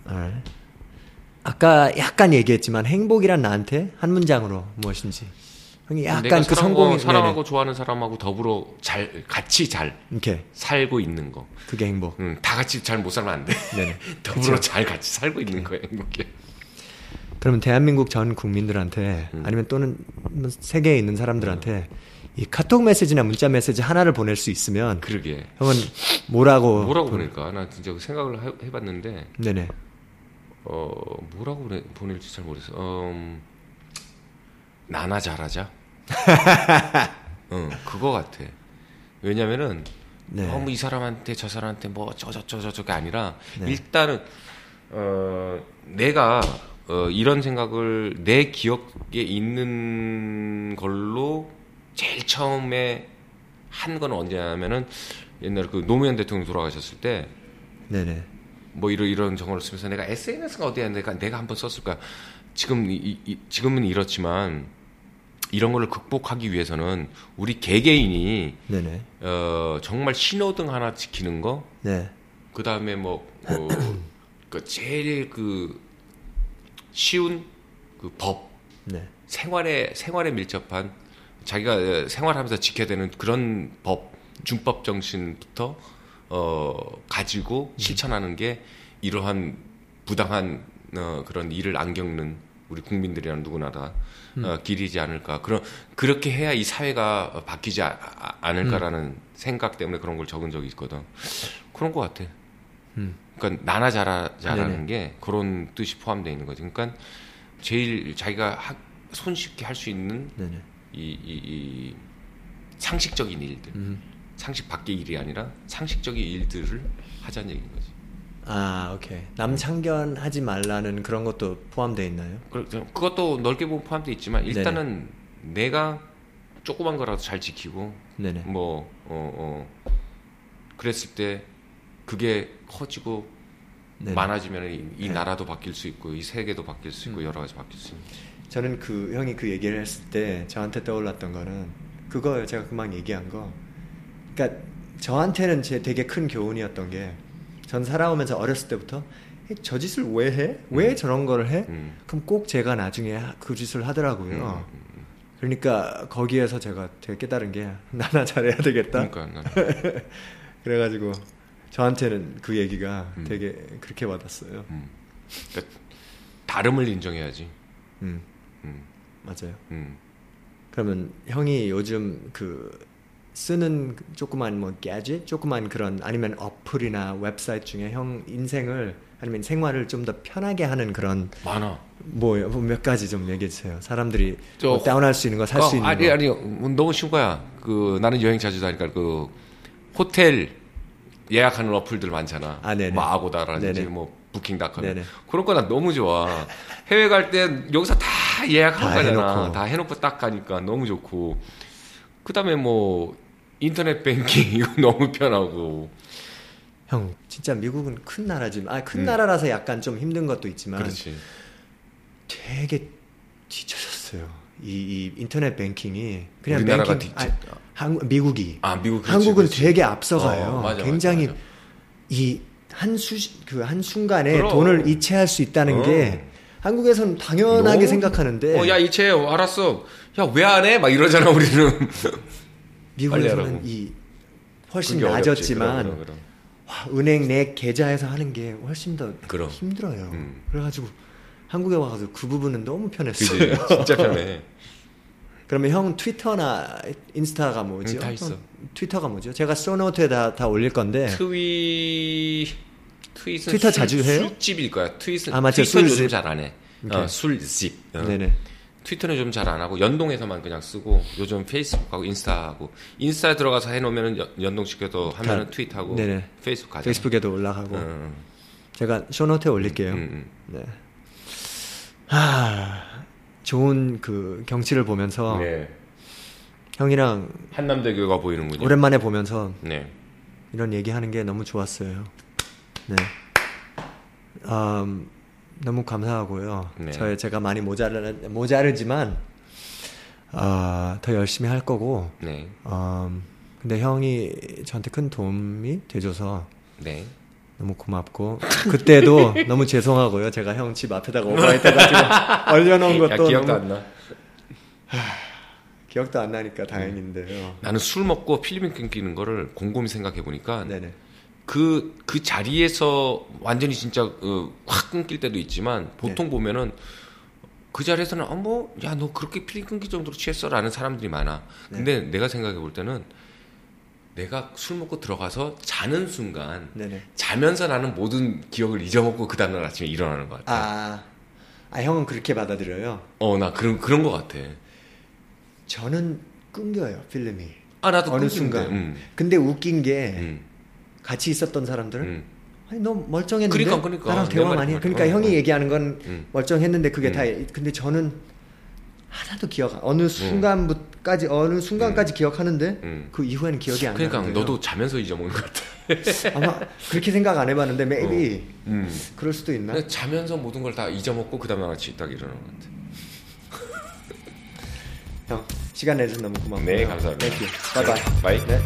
Speaker 1: 네. 아까 약간 얘기했지만 행복이란 나한테 한 문장으로 무엇인지. 약간 그 성공이
Speaker 2: 사랑하고 좋아하는 사람하고 더불어 잘 같이 잘
Speaker 1: 네네. 이렇게
Speaker 2: 살고 있는 거.
Speaker 1: 그게 행복.
Speaker 2: 음, 다 같이 잘 못 살면 안 돼.
Speaker 1: 네네.
Speaker 2: 더불어
Speaker 1: 그쵸.
Speaker 2: 잘 같이 살고 있는 거야 행복해.
Speaker 1: 그러면 대한민국 전 국민들한테
Speaker 2: 음.
Speaker 1: 아니면 또는 뭐 세계에 있는 사람들한테 이 카톡 메시지나 문자 메시지 하나를 보낼 수 있으면
Speaker 2: 그러게.
Speaker 1: 형은 뭐라고
Speaker 2: 뭐라고
Speaker 1: 보내-
Speaker 2: 보낼까? 나 진짜 그 생각을 해- 해봤는데
Speaker 1: 네네.
Speaker 2: 어 뭐라고 보내, 보낼지 잘 모르겠어. 어, 음, 나나 잘하자. 응, 그거 같아. 왜냐면은
Speaker 1: 네.
Speaker 2: 어, 뭐이 사람한테 저 사람한테 뭐 저저저 저 저게 아니라
Speaker 1: 네.
Speaker 2: 일단은 어 내가 어 이런 생각을 내 기억에 있는 걸로 제일 처음에 한 건 언제냐면은 옛날에 그 노무현 대통령 돌아가셨을 때
Speaker 1: 네네.
Speaker 2: 뭐 이런 이런 정보를 쓰면서 내가 SNS가 어디야 내가 내가 한번 썼을까 지금 이, 이- 이- 지금은 이렇지만 이런 거를 극복하기 위해서는 우리 개개인이
Speaker 1: 네네.
Speaker 2: 어 정말 신호등 하나 지키는 거
Speaker 1: 네.
Speaker 2: 그 다음에 뭐 그, 그 제일 그 쉬운 그 법
Speaker 1: 네.
Speaker 2: 생활에 생활에 밀접한 자기가 생활하면서 지켜야 되는 그런 법, 준법 정신부터 어, 가지고
Speaker 1: 음.
Speaker 2: 실천하는 게 이러한 부당한 어, 그런 일을 안 겪는 우리 국민들이란 누구나 다
Speaker 1: 음.
Speaker 2: 어, 길이지 않을까. 그런 그렇게 해야 이 사회가 바뀌지 아- 아- 않을까라는
Speaker 1: 음.
Speaker 2: 생각 때문에 그런 걸 적은 적이 있거든. 그런 것 같아.
Speaker 1: 음.
Speaker 2: 그러니까 나나 잘하자라는
Speaker 1: 네네.
Speaker 2: 게 그런 뜻이 포함되어 있는 거지. 그러니까 제일 자기가 하- 손쉽게 할 수 있는. 이, 이, 이 상식적인 일들,
Speaker 1: 음.
Speaker 2: 상식 밖의 일이 아니라 상식적인 일들을 하자는 얘기인 거지.
Speaker 1: 아, 오케이. 남 참견하지 말라는 그런 것도 포함되어 있나요?
Speaker 2: 그- 그것도 넓게 보면 포함되어 있지만 일단은 내가 조그만 거라도 잘 지키고
Speaker 1: 네네.
Speaker 2: 뭐 어, 어, 그랬을 때 그게 커지고
Speaker 1: 네네.
Speaker 2: 많아지면 이, 이
Speaker 1: 네.
Speaker 2: 나라도 바뀔 수 있고 이 세계도 바뀔 수 있고
Speaker 1: 음.
Speaker 2: 여러 가지 바뀔 수 있는.
Speaker 1: 저는 그 형이 그 얘기를 했을 때 저한테 떠올랐던 거는 그거예요. 제가 금방 얘기한 거. 그러니까 저한테는 제 되게 큰 교훈이었던 게 전 살아오면서 어렸을 때부터 "저 짓을 왜 해? 왜
Speaker 2: 음.
Speaker 1: 저런 거를 해?
Speaker 2: 음.
Speaker 1: 그럼 꼭 제가 나중에 하- 그 짓을 하더라고요.
Speaker 2: 음, 음,
Speaker 1: 그러니까 거기에서 제가 되게 깨달은 게 나나 잘해야 되겠다.
Speaker 2: 그러니까 난
Speaker 1: 그래가지고 저한테는 그 얘기가
Speaker 2: 음.
Speaker 1: 되게 그렇게 와닿았어요.
Speaker 2: 음. 그러니까 다름을 인정해야지.
Speaker 1: 음,
Speaker 2: 음,
Speaker 1: 맞아요.
Speaker 2: 음.
Speaker 1: 그러면 형이 요즘 그 쓰는 조그만 뭐 gadget, 조그만 그런 아니면 어플이나 웹사이트 중에 형 인생을 아니면 생활을 좀 더 편하게 하는 그런
Speaker 2: 많아.
Speaker 1: 뭐몇 몇 가지 좀 얘기해 주세요. 사람들이
Speaker 2: 저
Speaker 1: 뭐 다운할 수 있는 거 살수
Speaker 2: 어,
Speaker 1: 있는
Speaker 2: 아니
Speaker 1: 거.
Speaker 2: 아니 뭐 너무 쉬운 거야. 그 나는 여행 자주 다니까 그 호텔 예약하는 어플들 많잖아.
Speaker 1: 아, 네네.
Speaker 2: 뭐 아고다라든지
Speaker 1: 네네.
Speaker 2: 뭐 부킹닷컴.
Speaker 1: 네네.
Speaker 2: 그런 거난 너무 좋아. 해외 갈 때 여기서 다 예약하고
Speaker 1: 다
Speaker 2: 가잖아.
Speaker 1: 해놓고.
Speaker 2: 다 해놓고 딱 가니까 너무 좋고. 그다음에 뭐 인터넷 뱅킹 이거 너무 편하고.
Speaker 1: 형 진짜 미국은 큰 나라지만 아큰
Speaker 2: 음.
Speaker 1: 나라라서 약간 좀 힘든 것도 있지만
Speaker 2: 그렇지.
Speaker 1: 되게 뒤쳐졌어요. 이, 이 인터넷 뱅킹이 그냥
Speaker 2: 우리나라가
Speaker 1: 뱅킹
Speaker 2: 뒤-
Speaker 1: 아니, 한국 미국이
Speaker 2: 아 미국 그렇지,
Speaker 1: 한국은
Speaker 2: 그렇지.
Speaker 1: 되게 앞서가요.
Speaker 2: 어, 맞아,
Speaker 1: 굉장히
Speaker 2: 맞아.
Speaker 1: 이 한수그한 순간에
Speaker 2: 그럼.
Speaker 1: 돈을 이체할 수 있다는
Speaker 2: 어.
Speaker 1: 게 한국에서는 당연하게
Speaker 2: 너무-
Speaker 1: 생각하는데
Speaker 2: 어, 야 이체 알았어. 야 왜 안 해? 막 이러잖아 우리는.
Speaker 1: 미국에서는. 이 훨씬. 낮았지만
Speaker 2: 그럼, 그럼.
Speaker 1: 와, 은행 내 계좌에서 하는 게 훨씬 더
Speaker 2: 그럼.
Speaker 1: 힘들어요.
Speaker 2: 음.
Speaker 1: 그래가지고 한국에 와서 그 부분은 너무 편했어요.
Speaker 2: 그지 진짜 편해.
Speaker 1: 그러면 형 트위터나 인스타가 뭐죠?
Speaker 2: 응, 다 있어.
Speaker 1: 형 트위터가 뭐죠? 제가 show note에 다, 다 올릴 건데
Speaker 2: 트위 트윗은
Speaker 1: 트위터
Speaker 2: 술-
Speaker 1: 자주 해요?
Speaker 2: 술집일 거야. 트윗은
Speaker 1: 아, 맞죠. 술집.
Speaker 2: 요즘 잘안 해. 어. 술집. 어.
Speaker 1: 네네.
Speaker 2: 트위터는 좀 잘 안 하고 연동해서만 그냥 쓰고 요즘 페이스북하고 인스타하고 인스타에 들어가서 해놓으면 연- 연동시켜서 하면은
Speaker 1: 다-
Speaker 2: 트윗하고
Speaker 1: 네네.
Speaker 2: 페이스북 가자.
Speaker 1: 페이스북에도 올라가고
Speaker 2: 음,
Speaker 1: 제가 show note에 올릴게요.
Speaker 2: 음, 음.
Speaker 1: 네. 하, 좋은 그 경치를 보면서
Speaker 2: 네.
Speaker 1: 형이랑
Speaker 2: 한남대교가 보이는군요.
Speaker 1: 오랜만에 보면서
Speaker 2: 네.
Speaker 1: 이런 얘기하는 게 너무 좋았어요. 네. 음, 너무 감사하고요.
Speaker 2: 네.
Speaker 1: 저 제가 많이 모자르 모자르지만 아, 더 열심히 할 거고.
Speaker 2: 네.
Speaker 1: 음, 근데 형이 저한테 큰 도움이 돼줘서
Speaker 2: 네.
Speaker 1: 너무 고맙고 그때도 너무 죄송하고요. 제가 형 집 앞에다가 오버라이트 해가지고 얼려놓은
Speaker 2: 야,
Speaker 1: 것도
Speaker 2: 기억도
Speaker 1: 너무
Speaker 2: 안 나.
Speaker 1: 기억도 안 나니까 다행인데요.
Speaker 2: 나는 술 먹고 필름 끊기는 거를 곰곰이 생각해 보니까. 그, 그 자리에서 완전히 진짜 어, 확 끊길 때도 있지만 보통 보면은 그 자리에서는 어, 뭐, 야, 너 그렇게 필름 끊길 정도로 취했어? 라는 사람들이 많아. 근데 내가 생각해 볼 때는 내가 술 먹고 들어가서 자는 순간
Speaker 1: 네네.
Speaker 2: 자면서 나는 모든 기억을 잊어먹고 그 다음날 아침에 일어나는 것 같아.
Speaker 1: 아, 아 형은 그렇게 받아들여요.
Speaker 2: 어, 나 그런, 그런 것 같아.
Speaker 1: 저는 끊겨요 필름이.
Speaker 2: 아, 나도
Speaker 1: 어느
Speaker 2: 끊기는데.
Speaker 1: 순간.
Speaker 2: 음,
Speaker 1: 근데 웃긴 게
Speaker 2: 음,
Speaker 1: 같이 있었던 사람들은
Speaker 2: 음.
Speaker 1: 아니 너 멀쩡했는데
Speaker 2: 그러니까, 그러니까.
Speaker 1: 나랑
Speaker 2: 내
Speaker 1: 대화 많이 해.
Speaker 2: 맞아.
Speaker 1: 그러니까
Speaker 2: 어,
Speaker 1: 형이
Speaker 2: 어.
Speaker 1: 얘기하는 건
Speaker 2: 음.
Speaker 1: 멀쩡했는데 그게
Speaker 2: 음.
Speaker 1: 다 근데 저는 하나도 기억 안- 어느 순간까지 어느 순간까지 기억하는데
Speaker 2: 음.
Speaker 1: 그 이후에는 기억이 안
Speaker 2: 그러니까
Speaker 1: 나요.
Speaker 2: 너도 자면서 잊어먹는 것 같아.
Speaker 1: 아마 그렇게 생각 안 해봤는데 maybe
Speaker 2: 음.
Speaker 1: 그럴 수도 있나?
Speaker 2: 자면서 모든 걸 다 잊어먹고 그 다음날 아침에 딱 일어나는 것 같아.
Speaker 1: 형 시간 내줘서 너무 고마워요.
Speaker 2: 네, 감사합니다.
Speaker 1: Bye bye.
Speaker 2: 바이.
Speaker 1: 네.